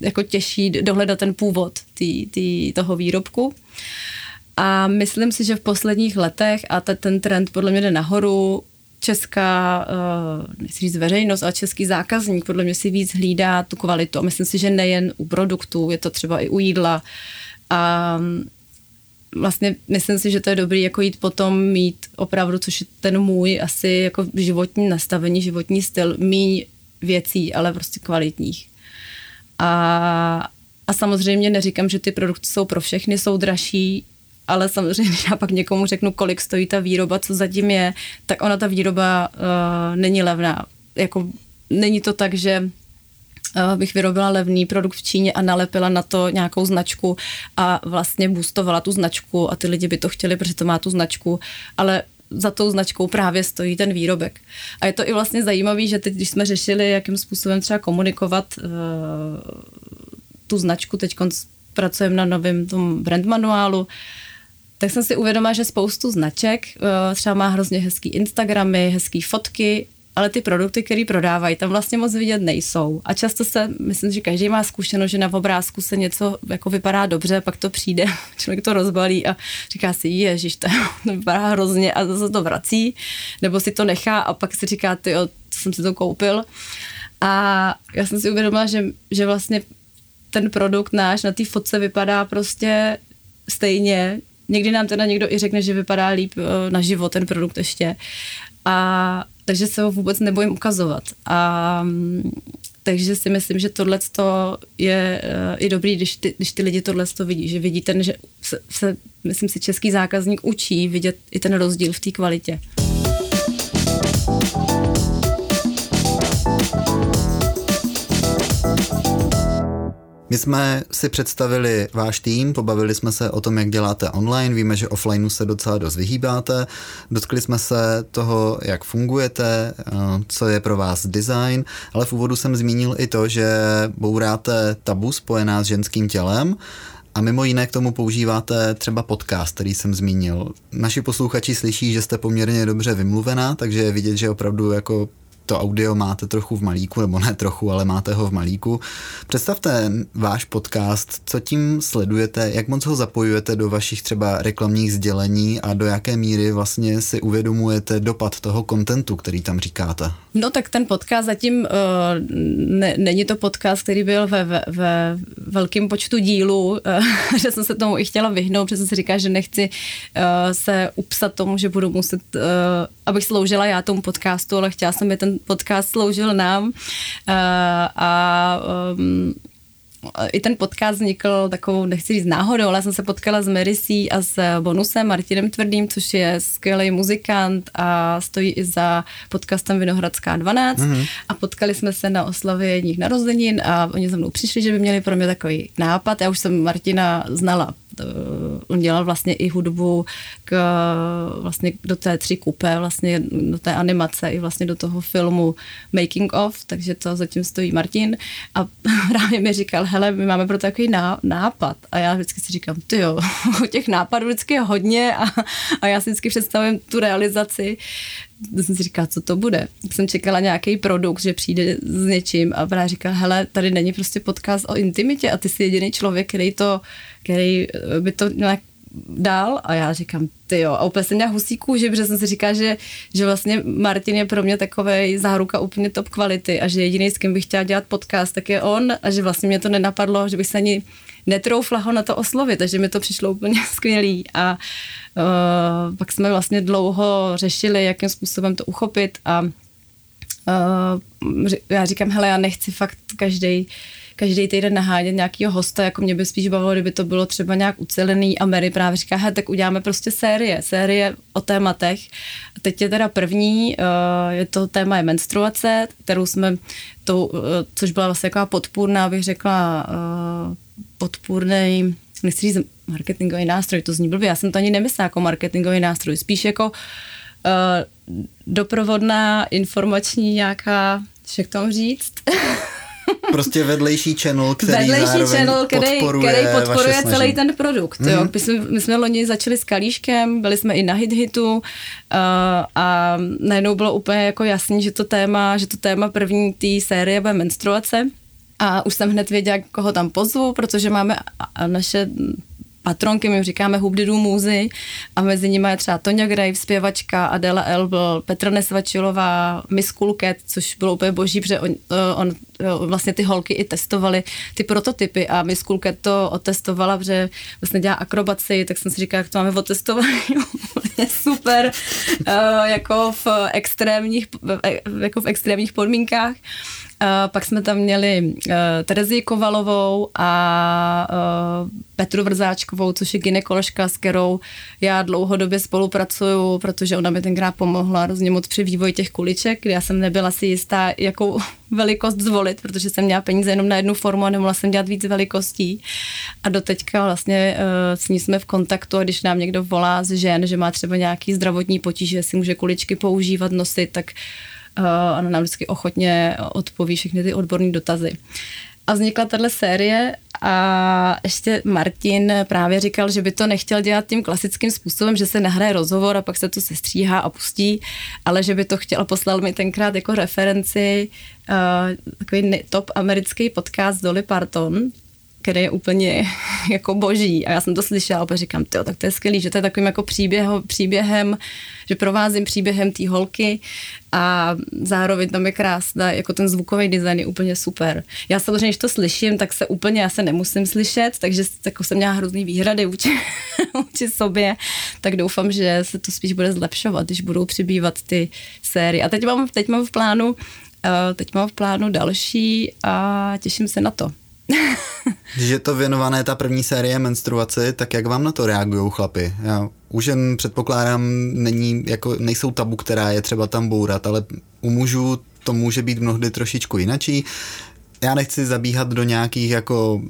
S2: jako těžší dohledat ten původ tý, tý, toho výrobku. A myslím si, že v posledních letech, a ten trend podle mě jde nahoru, česká, uh, nechci říct veřejnost, ale český zákazník podle mě si víc hlídá tu kvalitu. A myslím si, že nejen u produktů, je to třeba i u jídla. A vlastně myslím si, že to je dobrý jako jít potom mít opravdu, což je ten můj asi jako životní nastavení, životní styl, míň věcí, ale prostě kvalitních. A, a samozřejmě neříkám, že ty produkty jsou pro všechny, jsou dražší, ale samozřejmě, já pak někomu řeknu, kolik stojí ta výroba, co zatím je, tak ona ta výroba uh, není levná. Jako, není to tak, že uh, bych vyrobila levný produkt v Číně a nalepila na to nějakou značku a vlastně boostovala tu značku a ty lidi by to chtěli, protože to má tu značku, ale za tou značkou právě stojí ten výrobek. A je to i vlastně zajímavé, že teď, když jsme řešili, jakým způsobem třeba komunikovat uh, tu značku, teď pracujeme na novém tom brand manuálu, tak jsem si uvědomila, že spoustu značek uh, třeba má hrozně hezký Instagramy, hezký fotky, ale ty produkty, které prodávají, tam vlastně moc vidět nejsou. A často se, myslím, že každý má zkušenost, že na obrázku se něco jako vypadá dobře, pak to přijde, člověk to rozbalí a říká si, ježiš, to, vypadá hrozně a zase to vrací, nebo si to nechá a pak si říká, ty co jsem si to koupil. A já jsem si uvědomila, že, že vlastně ten produkt náš na té fotce vypadá prostě stejně. Někdy nám teda někdo i řekne, že vypadá líp eh, na život ten produkt ještě. A takže se ho vůbec nebojím ukazovat. A mm, takže si myslím, že tohle je uh, i dobrý, když ty, když ty lidi tohle vidí, že vidí ten, že se, se, myslím si, český zákazník učí vidět i ten rozdíl v té kvalitě.
S1: My jsme si představili váš tým, pobavili jsme se o tom, jak děláte online, víme, že offlineu se docela dost vyhýbáte, dotkli jsme se toho, jak fungujete, eh, co je pro vás design, ale v úvodu jsem zmínil i to, že bouráte tabu spojená s ženským tělem, a mimo jiné k tomu používáte třeba podcast, který jsem zmínil. Naši posluchači slyší, že jste poměrně dobře vymluvená, takže je vidět, že opravdu jako to audio máte trochu v malíku, nebo ne trochu, ale máte ho v malíku. Představte váš podcast, co tím sledujete, jak moc ho zapojujete do vašich třeba reklamních sdělení a do jaké míry vlastně si uvědomujete dopad toho kontentu, který tam říkáte.
S2: No tak ten podcast zatím uh, ne, není to podcast, který byl ve, ve, ve velkém počtu dílů, uh, že jsem se tomu i chtěla vyhnout, protože jsem si říká, že nechci uh, se upsat tomu, že budu muset, uh, abych sloužila já tomu podcastu, ale chtěla jsem, aby ten podcast sloužil nám uh, a um, i ten podcast vznikl takovou, nechci říct náhodou, ale jsem se potkala s Merisí a s Bonusem Martinem Tvrdým, což je skvělý muzikant a stojí i za podcastem Vinohradská 12 mm-hmm. a potkali jsme se na oslavě jedních narozenin a oni za mnou přišli, že by měli pro mě takový nápad. Já už jsem Martina znala on dělal vlastně i hudbu k, vlastně do té tři kupé, vlastně do té animace i vlastně do toho filmu Making of, takže to zatím stojí Martin. A právě mi říkal, hele, my máme pro takový nápad. A já vždycky si říkám, ty jo, těch nápadů vždycky je hodně a, a já si vždycky představím tu realizaci. To jsem si říkala, co to bude. Jsem čekala nějaký produkt, že přijde s něčím a právě říkala, hele, tady není prostě podcast o intimitě a ty jsi jediný člověk, který to, který eh, by to nějak dál a já říkám, ty jo, a úplně jsem měla husí kůži, protože jsem si říkala, že, že vlastně Martin je pro mě takový záruka úplně top kvality a že jediný, s kým bych chtěla dělat podcast, tak je on a že vlastně mě to nenapadlo, že bych se ani netroufla ho na to oslovit, takže mi to přišlo úplně skvělý a uh, pak jsme vlastně dlouho řešili, jakým způsobem to uchopit a uh, já říkám, hele, já nechci fakt každý každý týden nahánět nějakého hosta, jako mě by spíš bavilo, kdyby to bylo třeba nějak ucelený a Mary právě říká, he, tak uděláme prostě série, série o tématech. A teď je teda první, uh, je to téma je menstruace, kterou jsme, to, uh, což byla vlastně taková podpůrná, bych řekla, uh, podpůrný, nechci říct marketingový nástroj, to zní blbě, já jsem to ani nemyslela jako marketingový nástroj, spíš jako doprovodná informační nějaká, jak tomu říct?
S1: prostě vedlejší channel, který
S2: vedlejší channel, který,
S1: podporuje,
S2: který podporuje celý ten produkt. Mm-hmm. Jo. Mhm. My, jsme, my jsme loni začali s Kalíškem, byli jsme i na Hit Hitu uh, a najednou bylo úplně jako jasný, že to téma, že to téma první té série bude menstruace. A už jsem hned věděla, koho tam pozvu, protože máme naše patronky, my říkáme Hubdidu Můzy a mezi nimi je třeba Tonya Grave, zpěvačka, Adela Elbl, Petra Nesvačilová, Miss Cool Cat, což bylo úplně boží, protože on, on, vlastně ty holky i testovali ty prototypy a Miss Cool Cat to otestovala, protože vlastně dělá akrobaci, tak jsem si říkala, jak to máme otestovat, super, jako v extrémních, jako v extrémních podmínkách. Uh, pak jsme tam měli uh, Terezi Kovalovou a uh, Petru Vrzáčkovou, což je ginekoložka, s kterou já dlouhodobě spolupracuju, protože ona mi tenkrát pomohla hrozně moc při vývoji těch kuliček, kde já jsem nebyla si jistá, jakou velikost zvolit, protože jsem měla peníze jenom na jednu formu a nemohla jsem dělat víc velikostí. A doteďka vlastně s ní jsme v kontaktu a když nám někdo volá z žen, že má třeba nějaký zdravotní potíže, si může kuličky používat, nosit, tak ona nám vždycky ochotně odpoví všechny ty odborné dotazy. A vznikla tahle série a ještě Martin právě říkal, že by to nechtěl dělat tím klasickým způsobem, že se nahraje rozhovor a pak se to sestříhá a pustí, ale že by to chtěl, poslal mi tenkrát jako referenci uh, takový top americký podcast Dolly Parton, který je úplně jako boží. A já jsem to slyšela a říkám, tyjo, tak to je skvělý, že to je takovým jako příběh, příběhem, že provázím příběhem té holky a zároveň tam je krásná, jako ten zvukový design je úplně super. Já samozřejmě, když to slyším, tak se úplně, já se nemusím slyšet, takže jako jsem měla hrozný výhrady vůči, vůči sobě, tak doufám, že se to spíš bude zlepšovat, když budou přibývat ty série. A teď mám, teď mám v plánu Uh, teď mám v plánu další a těším se na to.
S1: Když je to věnované ta první série menstruaci, tak jak vám na to reagují chlapy? Já už jen předpokládám, není, jako, nejsou tabu, která je třeba tam bourat, ale u mužů to může být mnohdy trošičku jinačí. Já nechci zabíhat do nějakých jako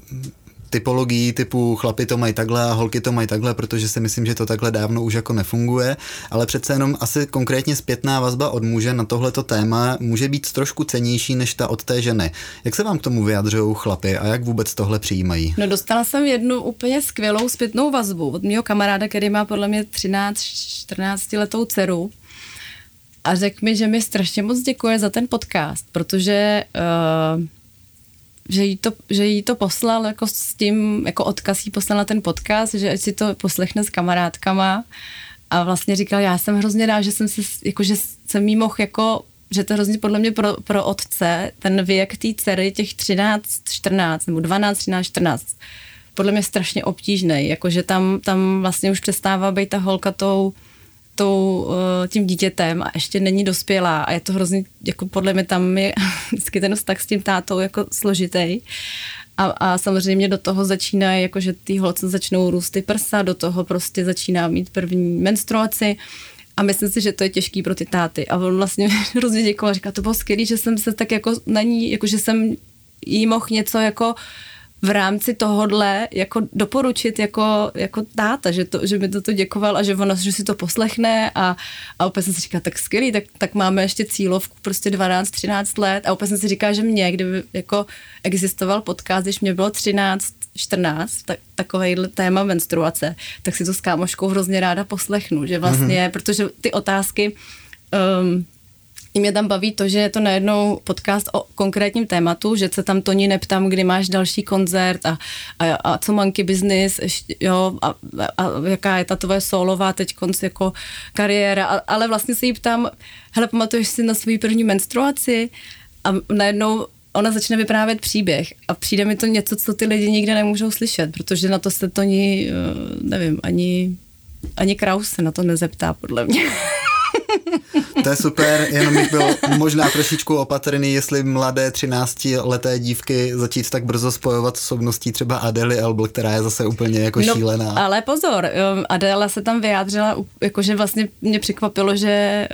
S1: typologií typu chlapi to mají takhle a holky to mají takhle, protože si myslím, že to takhle dávno už jako nefunguje, ale přece jenom asi konkrétně zpětná vazba od muže na tohleto téma může být trošku cenější než ta od té ženy. Jak se vám k tomu vyjadřují chlapy a jak vůbec tohle přijímají?
S2: No dostala jsem jednu úplně skvělou zpětnou vazbu od mého kamaráda, který má podle mě 13-14 letou dceru a řekl mi, že mi strašně moc děkuje za ten podcast, protože uh, že jí, to, že jí to poslal jako s tím, jako odkaz jí poslal na ten podcast, že ať si to poslechne s kamarádkama. A vlastně říkal, já jsem hrozně rád, že jsem si, jako, že jsem jí mohl jako že to hrozně podle mě pro, pro otce, ten věk té dcery, těch 13, 14, nebo 12, 13, 14, podle mě strašně obtížný, jakože tam, tam vlastně už přestává být ta holka tou, tou, eh, tím dítětem a ještě není dospělá a je to hrozně, jako podle mě tam je vždycky ten vztah s tím tátou jako složitý. A, a samozřejmě do toho začíná, jako že ty holce začnou růst ty prsa, do toho prostě začíná mít první menstruaci. A myslím si, že to je těžký pro ty táty. A on vlastně hrozně děkoval, říká, to bylo skvělé, že jsem se tak jako na ní, jako že jsem jí mohl něco jako uh, v rámci tohodle jako doporučit jako, jako táta, že, to, že mi to děkoval a že ona, že si to poslechne a, a opět jsem si říkala, tak skvělý, tak, tak máme ještě cílovku prostě 12-13 let a opět jsem si říkala, že mě, kdyby jako existoval podcast, když mě bylo 13, 14, tak, takovýhle téma menstruace, tak si to s kámoškou hrozně ráda poslechnu, že vlastně, mm-hmm. protože ty otázky um, i mě tam baví to, že je to najednou podcast o konkrétním tématu, že se tam Toni neptám, kdy máš další koncert a, a, a co monkey business, jo, a, a, jaká je ta tvoje solová teď konc jako kariéra, a, ale vlastně se jí ptám, hele, pamatuješ si na svou první menstruaci? A najednou ona začne vyprávět příběh a přijde mi to něco, co ty lidi nikde nemůžou slyšet, protože na to se to ani, eh, nevím, ani, ani Kraus se na to nezeptá, podle mě.
S1: To je super, jenom bych byl možná trošičku opatrný, jestli mladé 13-leté dívky začít tak brzo spojovat s osobností třeba Adely Elbl, která je zase úplně jako no, šílená.
S2: Ale pozor, um, Adela se tam vyjádřila, jakože vlastně mě překvapilo, že,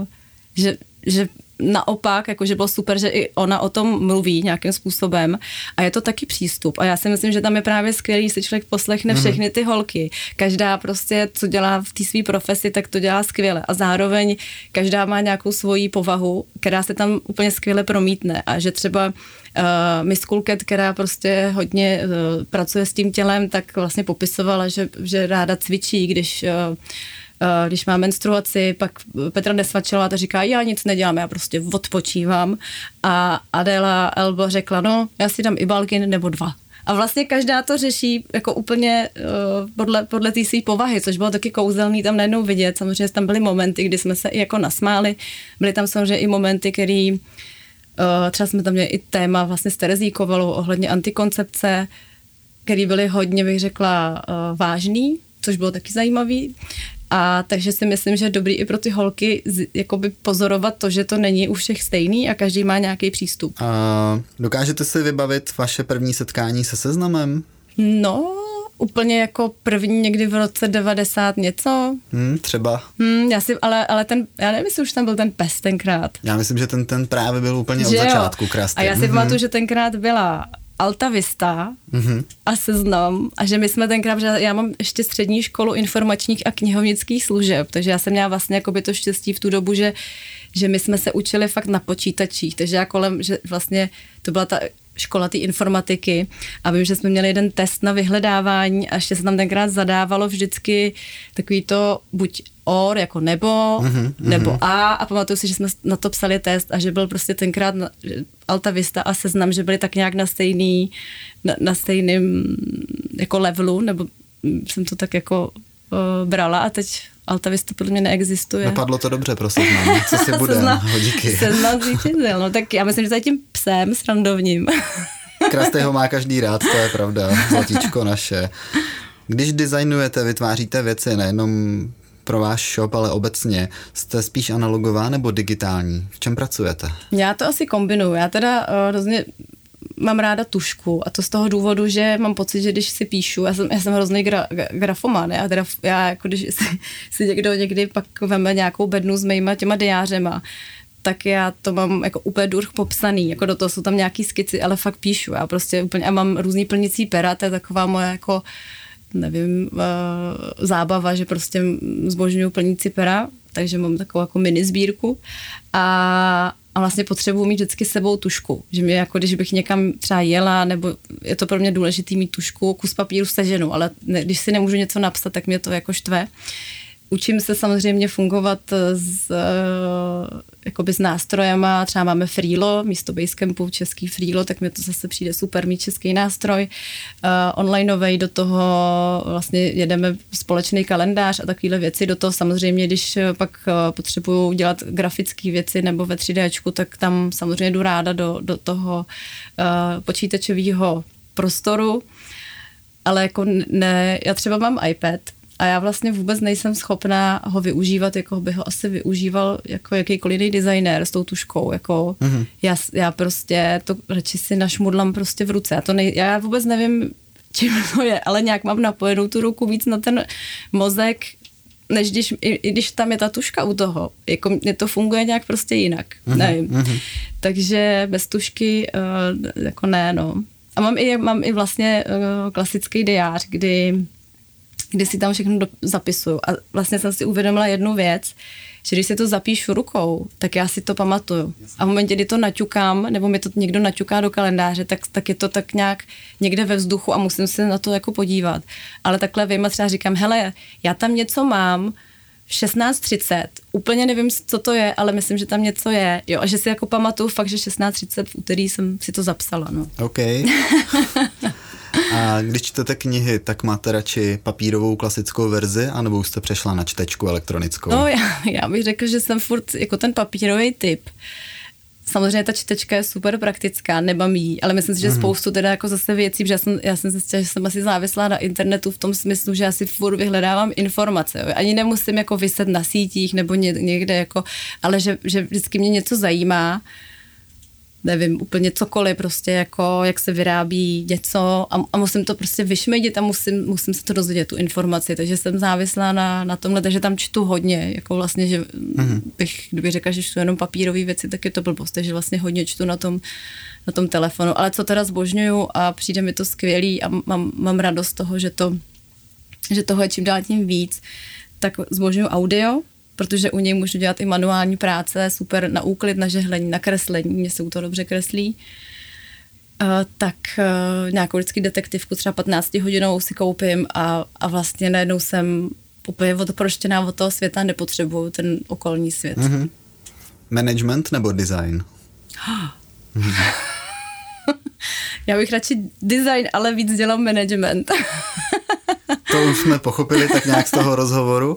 S2: uh, že, že naopak, jakože bylo super, že i ona o tom mluví nějakým způsobem a je to taky přístup. A já si myslím, že tam je právě skvělý, že člověk poslechne mm-hmm. všechny ty holky. Každá prostě, co dělá v té své profesi, tak to dělá skvěle. A zároveň každá má nějakou svoji povahu, která se tam úplně skvěle promítne. A že třeba uh, Miss Kulket, která prostě hodně uh, pracuje s tím tělem, tak vlastně popisovala, že, že ráda cvičí, když uh, když má menstruaci, pak Petra Nesvačelová ta říká, já nic nedělám, já prostě odpočívám. A Adela Elbo řekla, no, já si dám i balkin nebo dva. A vlastně každá to řeší jako úplně uh, podle, podle té své povahy, což bylo taky kouzelný tam najednou vidět. Samozřejmě tam byly momenty, kdy jsme se i jako nasmáli. Byly tam samozřejmě i momenty, který uh, třeba jsme tam měli i téma vlastně s Terezí Kovalou ohledně antikoncepce, který byly hodně, bych řekla, uh, vážný, což bylo taky zajímavý. A takže si myslím, že je dobrý i pro ty holky z, jakoby pozorovat to, že to není u všech stejný a každý má nějaký přístup.
S1: A dokážete si vybavit vaše první setkání se seznamem?
S2: No, úplně jako první někdy v roce 90 něco.
S1: Hmm, třeba.
S2: Hmm, já si, ale, ale ten, já nevím, jestli už tam byl ten pes tenkrát.
S1: Já myslím, že ten, ten právě byl úplně že od začátku krásný.
S2: A já si mm-hmm. pamatuju, že tenkrát byla Alta Vista mm-hmm. a seznam a že my jsme tenkrát, že já mám ještě střední školu informačních a knihovnických služeb, takže já jsem měla vlastně jako by to štěstí v tu dobu, že, že my jsme se učili fakt na počítačích, takže já kolem, že vlastně to byla ta škola té informatiky a vím, že jsme měli jeden test na vyhledávání a ještě se tam tenkrát zadávalo vždycky takový to buď OR jako nebo, mm-hmm, nebo A. A pamatuju si, že jsme na to psali test a že byl prostě tenkrát Alta Vista a Seznam, že byli tak nějak na stejný, na, na stejným jako levelu, nebo jsem to tak jako uh, brala a teď Alta Vista podle mě neexistuje.
S1: Napadlo to dobře pro seznam, co si bude,
S2: seznam,
S1: no, díky.
S2: Seznam zvítězil, no tak já myslím, že za tím psem srandovním.
S1: Krasty ho má každý rád, to je pravda, zlatíčko naše. Když designujete, vytváříte věci nejenom pro váš shop, ale obecně, jste spíš analogová nebo digitální? V čem pracujete?
S2: Já to asi kombinuju. Já teda uh, hrozně mám ráda tušku a to z toho důvodu, že mám pocit, že když si píšu, já jsem, já jsem hrozný gra, grafoman, já, teda, já jako když si, si někdo někdy pak veme nějakou bednu s mýma těma diářema, tak já to mám jako úplně durch popsaný, jako do toho jsou tam nějaký skici, ale fakt píšu, já prostě úplně, a mám různý plnicí pera, to je taková moje jako nevím, uh, zábava, že prostě zbožňuju plnící pera, takže mám takovou jako mini sbírku. A, a vlastně potřebuji mít vždycky sebou tušku, že mě jako když bych někam třeba jela, nebo je to pro mě důležitý mít tušku, kus papíru seženu, ale ne, když si nemůžu něco napsat, tak mě to jako štve. Učím se samozřejmě fungovat s, eh, jakoby s nástrojema, třeba máme Freelo, místo Basecampu český Freelo, tak mi to zase přijde super mít český nástroj. Uh, onlineovej do toho vlastně jedeme společný kalendář a takovéhle věci. Do toho samozřejmě, když pak potřebuju dělat grafické věci nebo ve 3D, tak tam samozřejmě jdu ráda do, do toho uh, počítačového prostoru ale jako ne, já třeba mám iPad, a já vlastně vůbec nejsem schopná ho využívat, jako by ho asi využíval jako jakýkoliv jiný designér s tou tuškou. Jako mm-hmm. já, já prostě to radši si našmudlám prostě v ruce. Já, to nej, já vůbec nevím, čím to je, ale nějak mám napojenou tu ruku víc na ten mozek, než když, i, i když tam je ta tuška u toho. Jako mě to funguje nějak prostě jinak. Mm-hmm. Nevím. Mm-hmm. Takže bez tušky uh, jako ne, no. A mám i, mám i vlastně uh, klasický diář, kdy kdy si tam všechno do, zapisuju. A vlastně jsem si uvědomila jednu věc, že když si to zapíšu rukou, tak já si to pamatuju. A v momentě, kdy to naťukám, nebo mi to někdo naťuká do kalendáře, tak, tak je to tak nějak někde ve vzduchu a musím se na to jako podívat. Ale takhle vím a třeba říkám, hele, já tam něco mám, 16.30, úplně nevím, co to je, ale myslím, že tam něco je. Jo, a že si jako pamatuju fakt, že 16.30 v úterý jsem si to zapsala. No.
S1: OK. A když čtete knihy, tak máte radši papírovou klasickou verzi, anebo už jste přešla na čtečku elektronickou?
S2: No, já, já bych řekl, že jsem furt jako ten papírový typ. Samozřejmě ta čtečka je super praktická, nebaví jí, ale myslím si, že mm-hmm. spoustu teda jako zase věcí, protože já jsem, já jsem zjistila, že jsem asi závislá na internetu v tom smyslu, že já si furt vyhledávám informace. Jo. Ani nemusím jako vyset na sítích nebo někde jako, ale že, že vždycky mě něco zajímá nevím, úplně cokoliv, prostě jako jak se vyrábí něco a, a musím to prostě vyšmedit a musím, musím se to dozvědět, tu informaci, takže jsem závislá na, na tomhle, takže tam čtu hodně, jako vlastně, že mm-hmm. bych, kdybych řekla, že čtu jenom papírové věci, tak je to blbost, takže vlastně hodně čtu na tom, na tom telefonu, ale co teda zbožňuju a přijde mi to skvělý a mám, mám radost toho, že to, že toho je čím dál tím víc, tak zbožňuju audio, protože u něj můžu dělat i manuální práce, super na úklid, na žehlení, na kreslení, mě se u toho dobře kreslí. Uh, tak uh, nějakou vždycky detektivku třeba 15 hodinou si koupím a, a vlastně najednou jsem úplně odproštěná od toho světa, nepotřebuju ten okolní svět. Mm-hmm.
S1: Management nebo design?
S2: Já bych radši design, ale víc dělám management.
S1: to už jsme pochopili tak nějak z toho rozhovoru.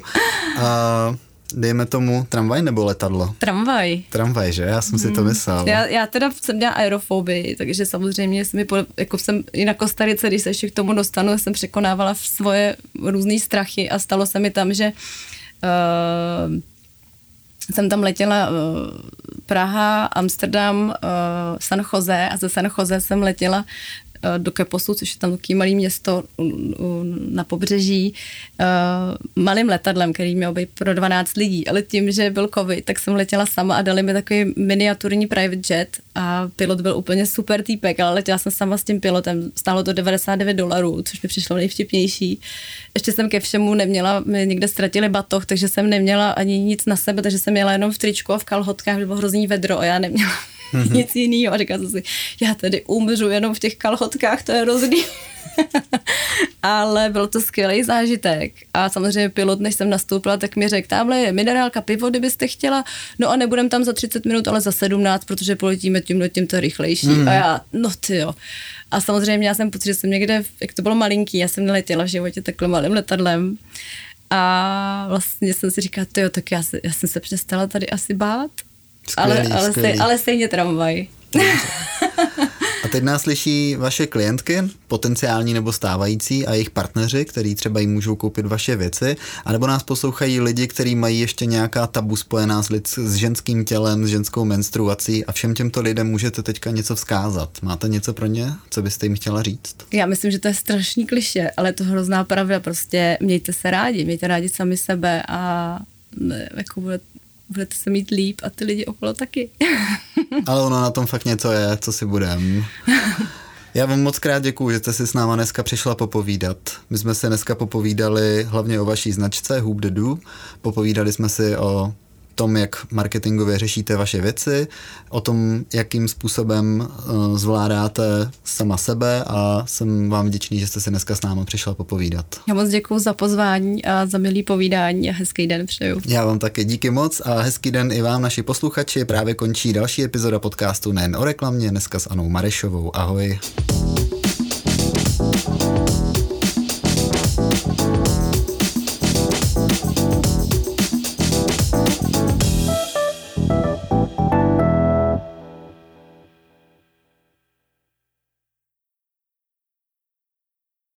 S1: Uh, dejme tomu tramvaj nebo letadlo?
S2: Tramvaj.
S1: Tramvaj, že? Já jsem si to hmm. myslel.
S2: Já, já teda jsem měla aerofobii, takže samozřejmě jsem, mi, jako jsem i na Kostarice, když se ještě k tomu dostanu, jsem překonávala svoje různé strachy a stalo se mi tam, že uh, jsem tam letěla uh, Praha, Amsterdam, uh, San Jose a ze San Jose jsem letěla do Keposu, což je tam takové malé město na pobřeží, eh, malým letadlem, který měl být pro 12 lidí, ale tím, že byl covid, tak jsem letěla sama a dali mi takový miniaturní private jet a pilot byl úplně super týpek, ale letěla jsem sama s tím pilotem, stálo to 99 dolarů, což mi přišlo nejvtipnější. Ještě jsem ke všemu neměla, mi někde ztratili batoh, takže jsem neměla ani nic na sebe, takže jsem měla jenom v tričku a v kalhotkách, bylo hrozný vedro a já neměla. Nic jiného. A říkala jsem si, já tady umřu jenom v těch kalhotkách, to je hrozný. Ale byl to skvělý zážitek. A samozřejmě pilot, než jsem nastoupila, tak mi řekl, tamhle je minerálka pivo, kdybyste chtěla. No a nebudem tam za 30 minut, ale za 17, protože poletíme tím to rychlejší. Mm. A já, no ty jo. A samozřejmě já jsem pocit, že jsem někde, jak to bylo malinký, já jsem neletěla v životě takhle malým letadlem. A vlastně jsem si říkala, jo, tak já, já jsem se přestala tady asi bát
S1: Skvělý,
S2: ale, ale,
S1: skvělý.
S2: Stej, ale stejně tramvaj.
S1: A teď nás slyší vaše klientky, potenciální nebo stávající a jejich partneři, který třeba jim můžou koupit vaše věci, anebo nás poslouchají lidi, kteří mají ještě nějaká tabu spojená s, lid, s ženským tělem, s ženskou menstruací a všem těmto lidem můžete teďka něco vzkázat. Máte něco pro ně, co byste jim chtěla říct?
S2: Já myslím, že to je strašný kliše, ale je to hrozná pravda. Prostě mějte se rádi, mějte rádi sami sebe a jako bude budete se mít líp a ty lidi okolo taky.
S1: Ale ono na tom fakt něco je, co si budem. Já vám moc krát děkuju, že jste si s náma dneska přišla popovídat. My jsme se dneska popovídali hlavně o vaší značce Hoop the Do. Popovídali jsme si o tom, jak marketingově řešíte vaše věci, o tom, jakým způsobem uh, zvládáte sama sebe a jsem vám vděčný, že jste se dneska s námi přišla popovídat.
S2: Já moc děkuji za pozvání a za milý povídání a hezký den přeju.
S1: Já vám také díky moc a hezký den i vám, naši posluchači. Právě končí další epizoda podcastu nejen o reklamě, dneska s Anou Marešovou. Ahoj.